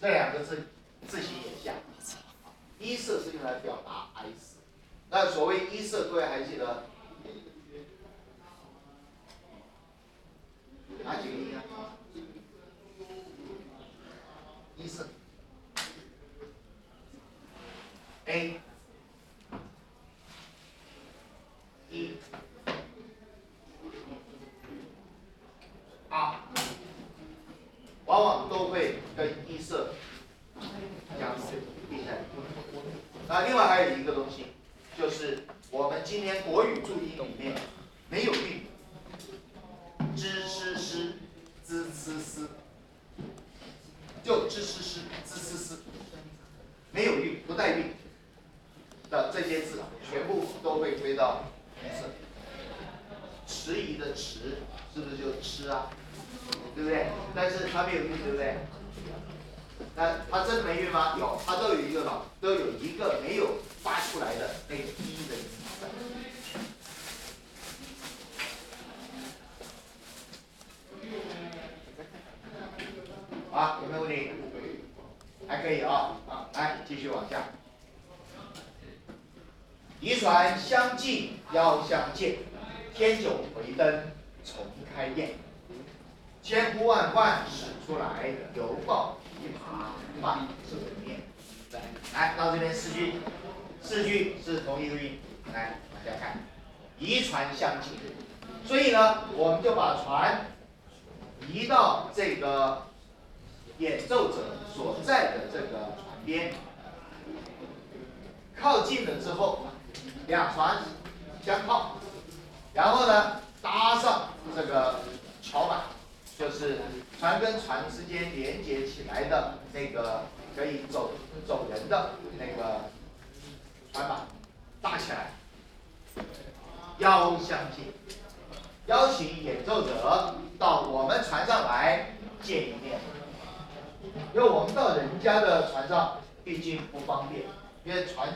这两个字字形也像，一色是用来表达哀思。那所谓一色，各位还记得？哪几个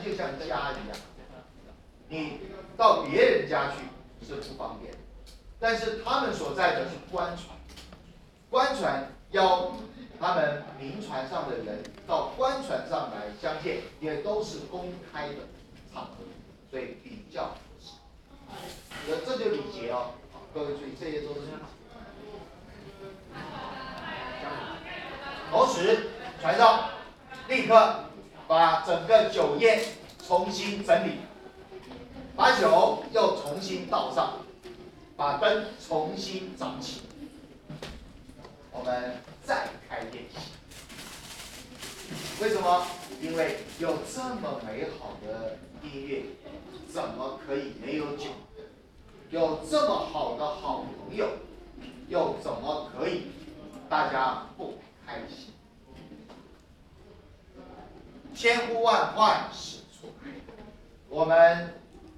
就像家一样，你到别人家去是不方便，但是他们所在的是官船，官船邀他们民船上的人到官船上来相见，也都是公开的场合，所以比较合。适。这这就礼节哦，各位注意，这些都是。同时，船上立刻把整个酒宴重新整理，把酒又重新倒上，把灯重新涨起，我们再开宴席。为什么？因为有这么美好的音乐，怎么可以没有酒？有这么好的好朋友，又怎么可以大家不开心？千呼万唤始出来，我们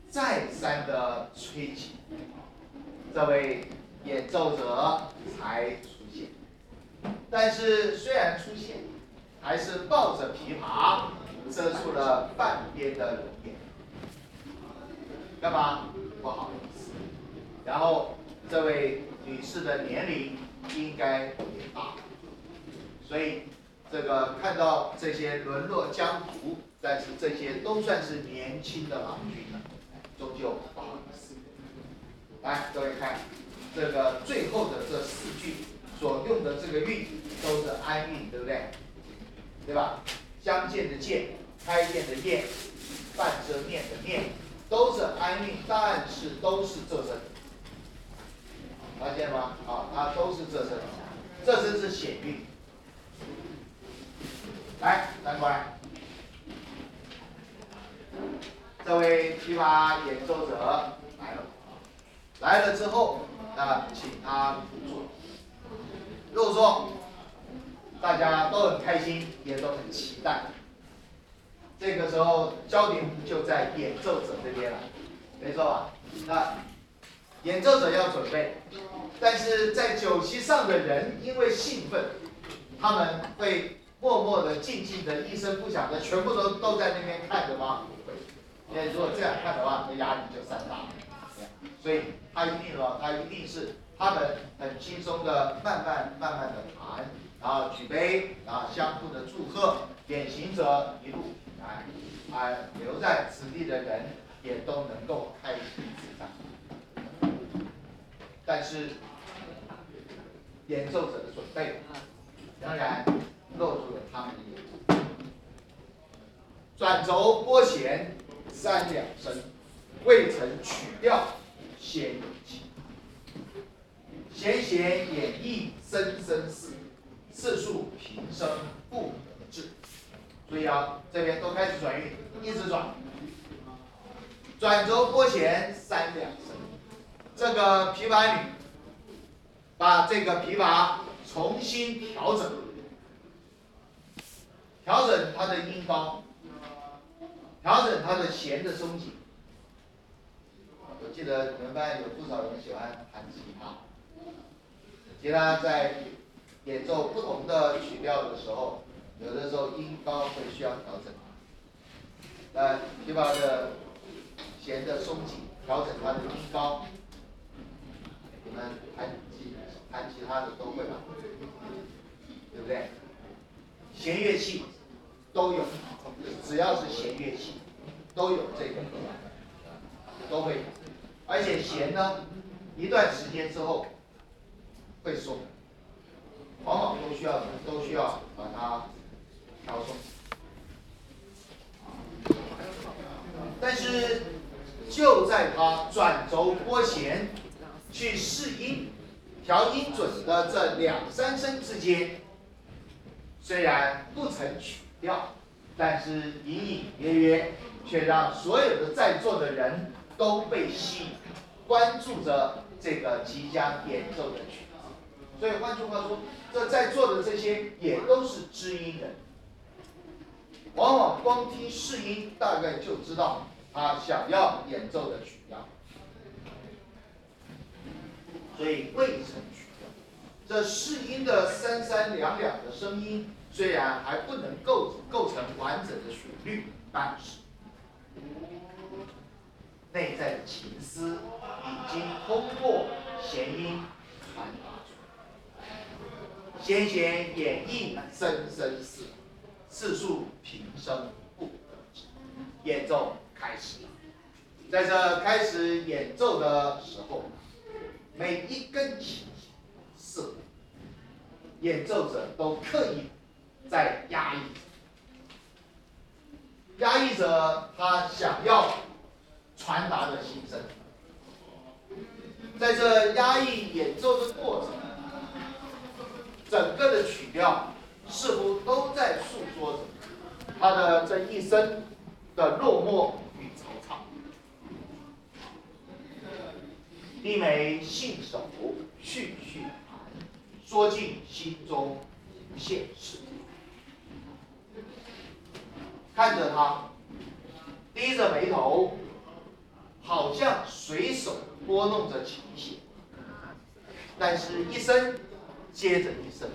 再三的吹起，这位演奏者才出现。但是虽然出现，还是抱着琵琶遮住了半边的容颜，干嘛？不好意思。然后这位女士的年龄应该也大，所以这个看到这些沦落江湖，但是这些都算是年轻的郎君了，终究不好意思。来，各位看这个最后的这四句所用的这个韵都是安韵，对不对？对吧？相见的见，开宴的宴，半遮面的面，都是安韵，但是都是仄声。发现了吗？啊，它都是仄声，仄声是显韵。来，站过来。这位琵琶演奏者来了，来了之后，那请他入座。入座，大家都很开心，也都很期待。这个时候焦点就在演奏者这边了，没错吧？那演奏者要准备，但是在酒席上的人因为兴奋，他们会默默的、静静的、一声不响的，全部都都在那边看着吗？不会，因为如果这样看的话，那压力就山大了。所以他一定哦，他一定是他们很轻松的、慢慢慢慢的谈，然后举杯，然后相互的祝贺，典行者一路平安，而留在此地的人也都能够开心自在。但是演奏者的准备，当然落入了他们的眼中。转轴拨弦三两声，未曾曲调先有情。弦弦掩抑声声似，次数平生不得志。注意啊，这边都开始转韵，一直转。转轴拨弦三两声。这个琵琶女把这个琵琶重新调整，调整它的音高，调整它的弦的松紧。我记得你们班有不少人喜欢弹吉他，吉他在演奏不同的曲调的时候，有的时候音高会需要调整。那琵琶的弦的松紧，调整它的音高。你们弹吉弹其他的都会吧，对不对？弦乐器都有，只要是弦乐器都有这个，都会。而且弦呢，一段时间之后会松，往往都需要都需要把它调松。但是就在它转轴拨弦。去试音、调音准的这两三声之间，虽然不曾曲调，但是隐隐约约却让所有的在座的人都被吸引，关注着这个即将演奏的曲子。所以换句话说，这在座的这些也都是知音人，往往光听试音，大概就知道他想要演奏的曲调。所以未曾曲调，这试音的三三两两的声音，虽然还不能构构成完整的旋律，但是内在的情思已经通过弦音传达出来。弦弦演绎声声似，次数平生不得止。演奏开始，在这开始演奏的时候。每一根琴是演奏者都刻意在压抑，压抑着他想要传达的心声。在这压抑演奏的过程，整个的曲调似乎都在诉说着他的这一生的落寞与惆怅。低眉信手续续弹，说尽心中无限事。看着他，低着眉头，好像随手拨弄着琴弦，但是一声接着一声，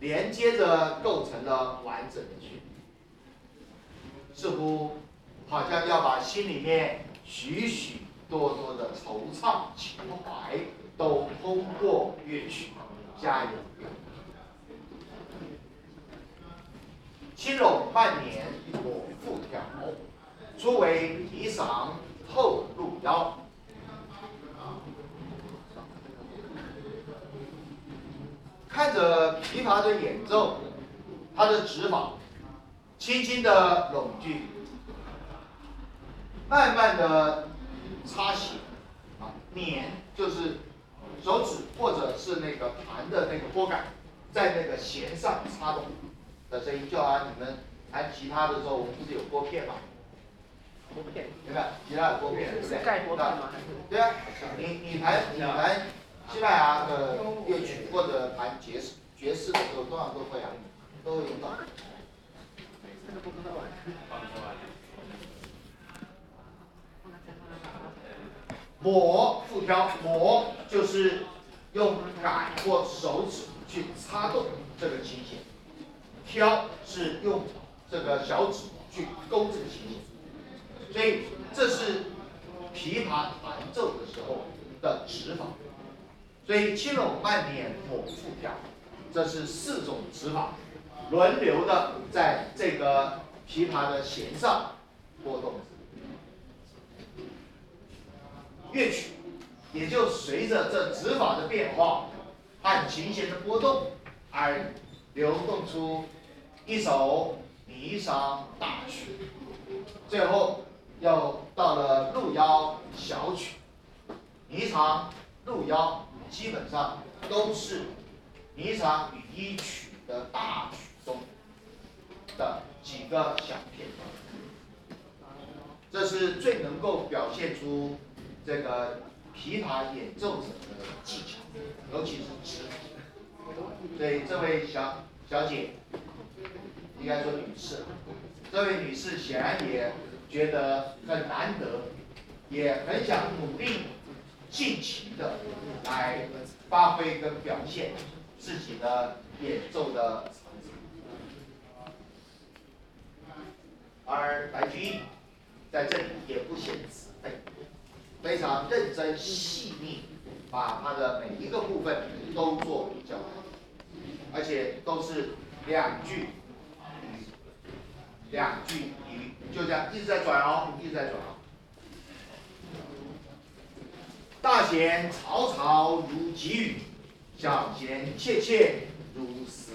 连接着构成了完整的曲，似乎好像要把心里面许许。多多的惆怅情怀都通过乐曲加油。轻拢半年我复挑，初为霓裳后入腰。看着琵琶的演奏，它的指法轻轻的拢句，慢慢的。擦弦啊，捻就是手指或者是那个弹的那个拨杆，在那个弦上擦动的声音，就好像你们弹吉他的时候，我们不是有拨片吗？拨片，你看吉他有拨片，对不对？盖拨片吗？对啊，你你弹你弹西班牙的乐曲或者弹爵士爵士的时候，多少都会啊，都会用到。这个不能玩。抹复挑，抹就是用杆或手指去擦动这个琴弦，挑是用这个小指去勾这个琴弦，所以这是琵琶弹奏的时候的指法。所以轻拢慢捻抹复挑，这是四种指法，轮流的在这个琵琶的弦上拨动。乐曲也就随着这指法的变化和琴弦的波动而流动出一首霓裳大曲，最后又到了路腰小曲。霓裳、路腰基本上都是霓裳羽衣曲的大曲中的几个小片段，这是最能够表现出。这个琵琶演奏者的技巧，尤其是指法。所以这位小小姐，应该说女士，这位女士显然也觉得很难得，也很想努力尽情的来发挥跟表现自己的演奏的而白居易在这里也不显自卑。非常认真细腻，把他的每一个部分都做比较，而且都是两句两句语，就这样一直在转哦，一直在转哦。大弦嘈嘈如急雨，小弦切切如丝。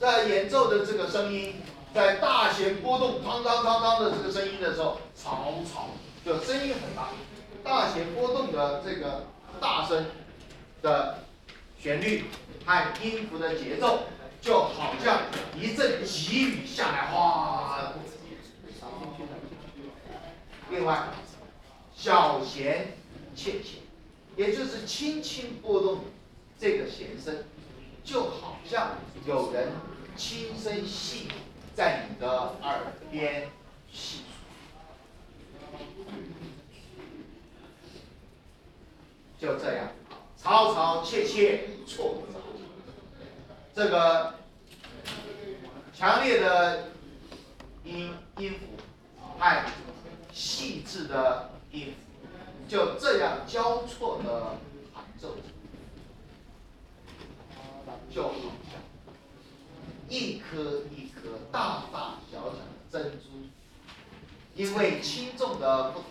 在演奏的这个声音，在大弦波动当当当当的这个声音的时候，嘈嘈。就声音很大，大弦波动的这个大声的旋律和音符的节奏，就好像一阵急雨下来，哗，另外，小弦切切，也就是轻轻拨动这个弦声，就好像有人轻声细语在你的耳边细。就这样，嘈嘈切切，错不着。这个强烈的音音符和细致的音符，就这样交错的弹奏，就好一颗一颗大大小小的珍珠，因为轻重的不同，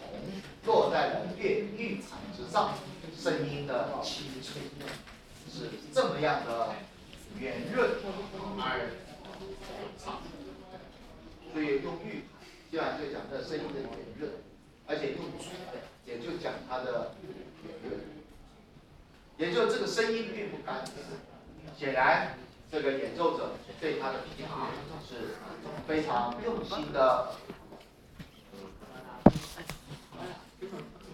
落在了乐玉盘之上，声音的清脆是这么样的。圆润而长，所以用玉基本上就讲这声音的圆润，而且用珠也就讲它的圆润，也就这个声音并不干显然这个演奏者对他的琵琶是非常用心的。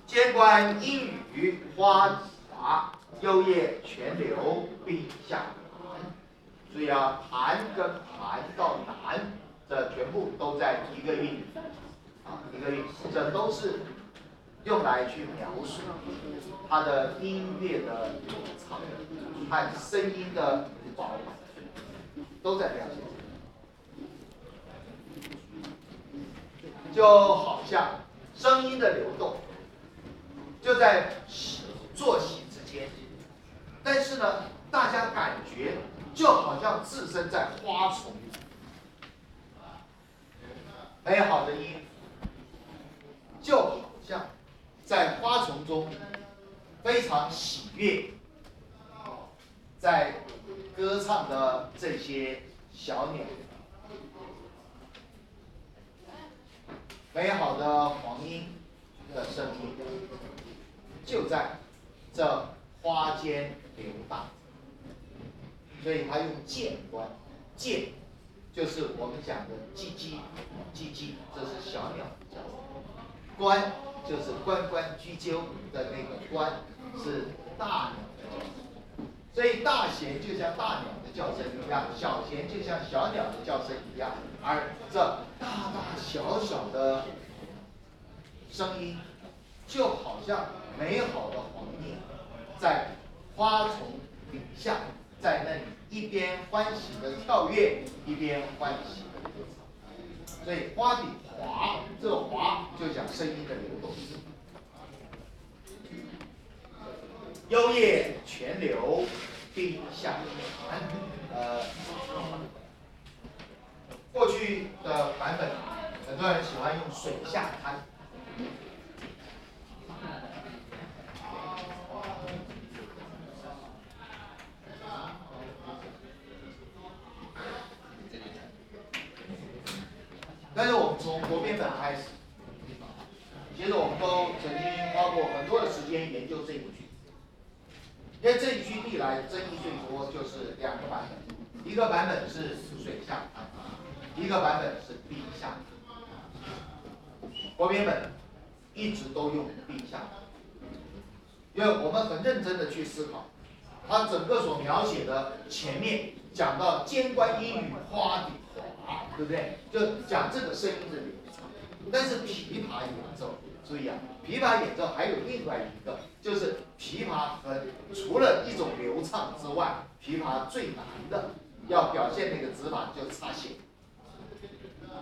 监观音语花华，幽咽泉流冰下。所以啊，弹跟弹到难，这全部都在一个韵，啊，一个韵，这都是用来去描述它的音乐的流畅和声音的饱满，都在表现。就好像声音的流动，就在作息之间，但是呢，大家感觉。就好像置身在花丛，美好的音，就好像在花丛中非常喜悦，在歌唱的这些小鸟，美好的黄莺的声音，就在这花间流荡。所以他用剑观，剑就是我们讲的唧唧，唧唧，这是小鸟的叫声。观就是关关雎鸠的那个关，是大鸟的叫声。所以大弦就像大鸟的叫声一样，小弦就像小鸟的叫声一样，而这大大小小的声音，就好像美好的黄莺，在花丛底下。在那里一边欢喜的跳跃，一边欢喜的歌唱。所以花底滑，这个滑就讲声音的流动。幽咽泉流冰下寒。呃，过去的版本，很多人喜欢用水下滩。但是我们从国编本开始，其实我们都曾经花过很多的时间研究这一句，因为这一句历来争议最多就是两个版本，一个版本是水下一个版本是冰下国编本一直都用冰下因为我们很认真的去思考，它整个所描写的前面讲到监关音语花底。对不对？就讲这个声音的流畅，但是琵琶演奏，注意啊，琵琶演奏还有另外一个，就是琵琶和除了一种流畅之外，琵琶最难的要表现那个指法就是擦弦。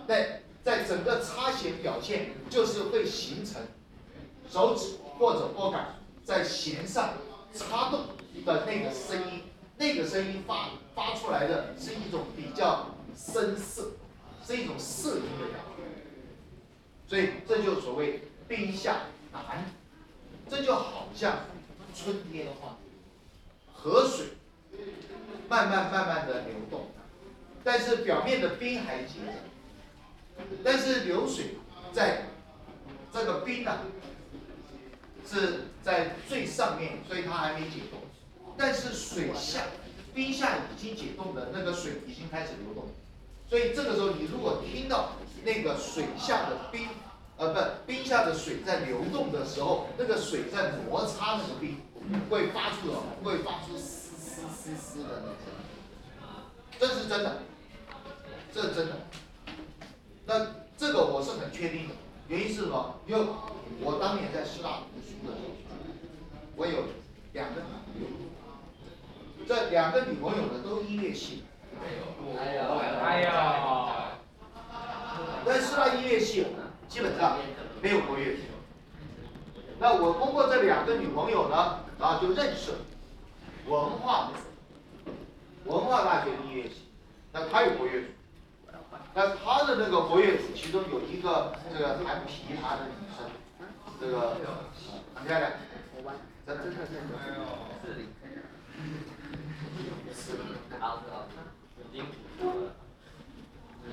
对在整个擦弦表现，就是会形成手指或者拨杆在弦上擦动的那个声音，那个声音发发出来的是一种比较深色。是一种色音的感觉，所以这就所谓冰下难，这就好像春天的话，河水慢慢慢慢的流动，但是表面的冰还结着，但是流水在这个冰呢是在最上面，所以它还没解冻，但是水下冰下已经解冻的那个水已经开始流动。所以这个时候，你如果听到那个水下的冰，呃，不，冰下的水在流动的时候，那个水在摩擦那个冰，会发出什么？会发出嘶嘶嘶嘶的那种，这是真的，这是真的。那这个我是很确定的，原因是什么？因为我当年在师大读书的时候，我有两个女朋友，这两个女朋友呢都音乐系。哎呀，哎呀，在师大音乐系基本上没有过乐。那我通过这两个女朋友呢，然后就认识文化文化大学音乐系。那她有国乐组，那她的那个国乐组其中有一个这个弹琵琶的女生，这个很漂亮，真的真的真的。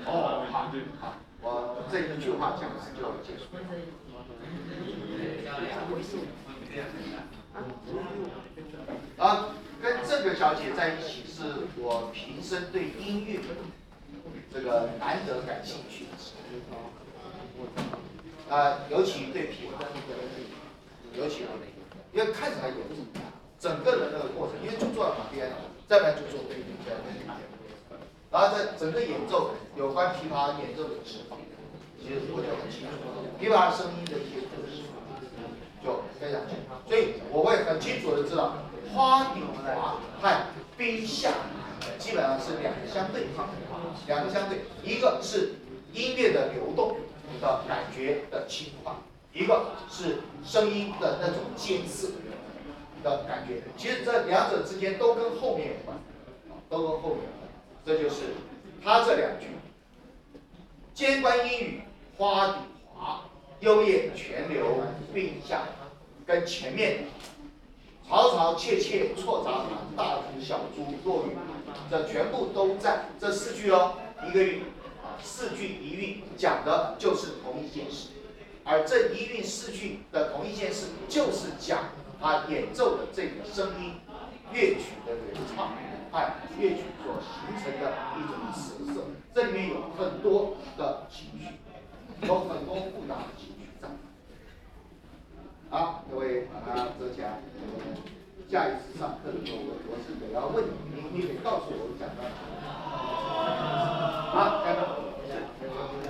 哦，好，好，我这一句话讲完就结束。啊，跟这个小姐在一起是我平生对音乐这个难得感兴趣。的时候。啊，尤其对琵琶，尤其因为看起来也不怎么样，整个人的过程，因为就坐在旁边，再不然就坐对面这样然后在整个演奏有关琵琶演奏的指法，其实我就很清楚，琵琶声音的演奏指法就非常清楚，所以我会很清楚的知道花底滑和冰下基本上是两个相对抗，两个相对，一个是音乐的流动的感觉的轻快，一个是声音的那种尖刺的感觉，其实这两者之间都跟后面有关，都跟后面。这就是他这两句：间关音语花底滑，幽咽泉流冰下，跟前面嘈嘈切切错杂杂，大珠小珠落雨，这全部都在这四句哦，一个韵啊，四句一韵，讲的就是同一件事，而这一韵四句的同一件事，就是讲他演奏的这个声音乐曲的原唱。派乐曲所形成的一种词色，这里面有很多的情绪，有很多复杂的情绪在。好，各位把它折起来。下一次上课的时候，我我是得要问你，你得告诉我讲到哪里。好，开门。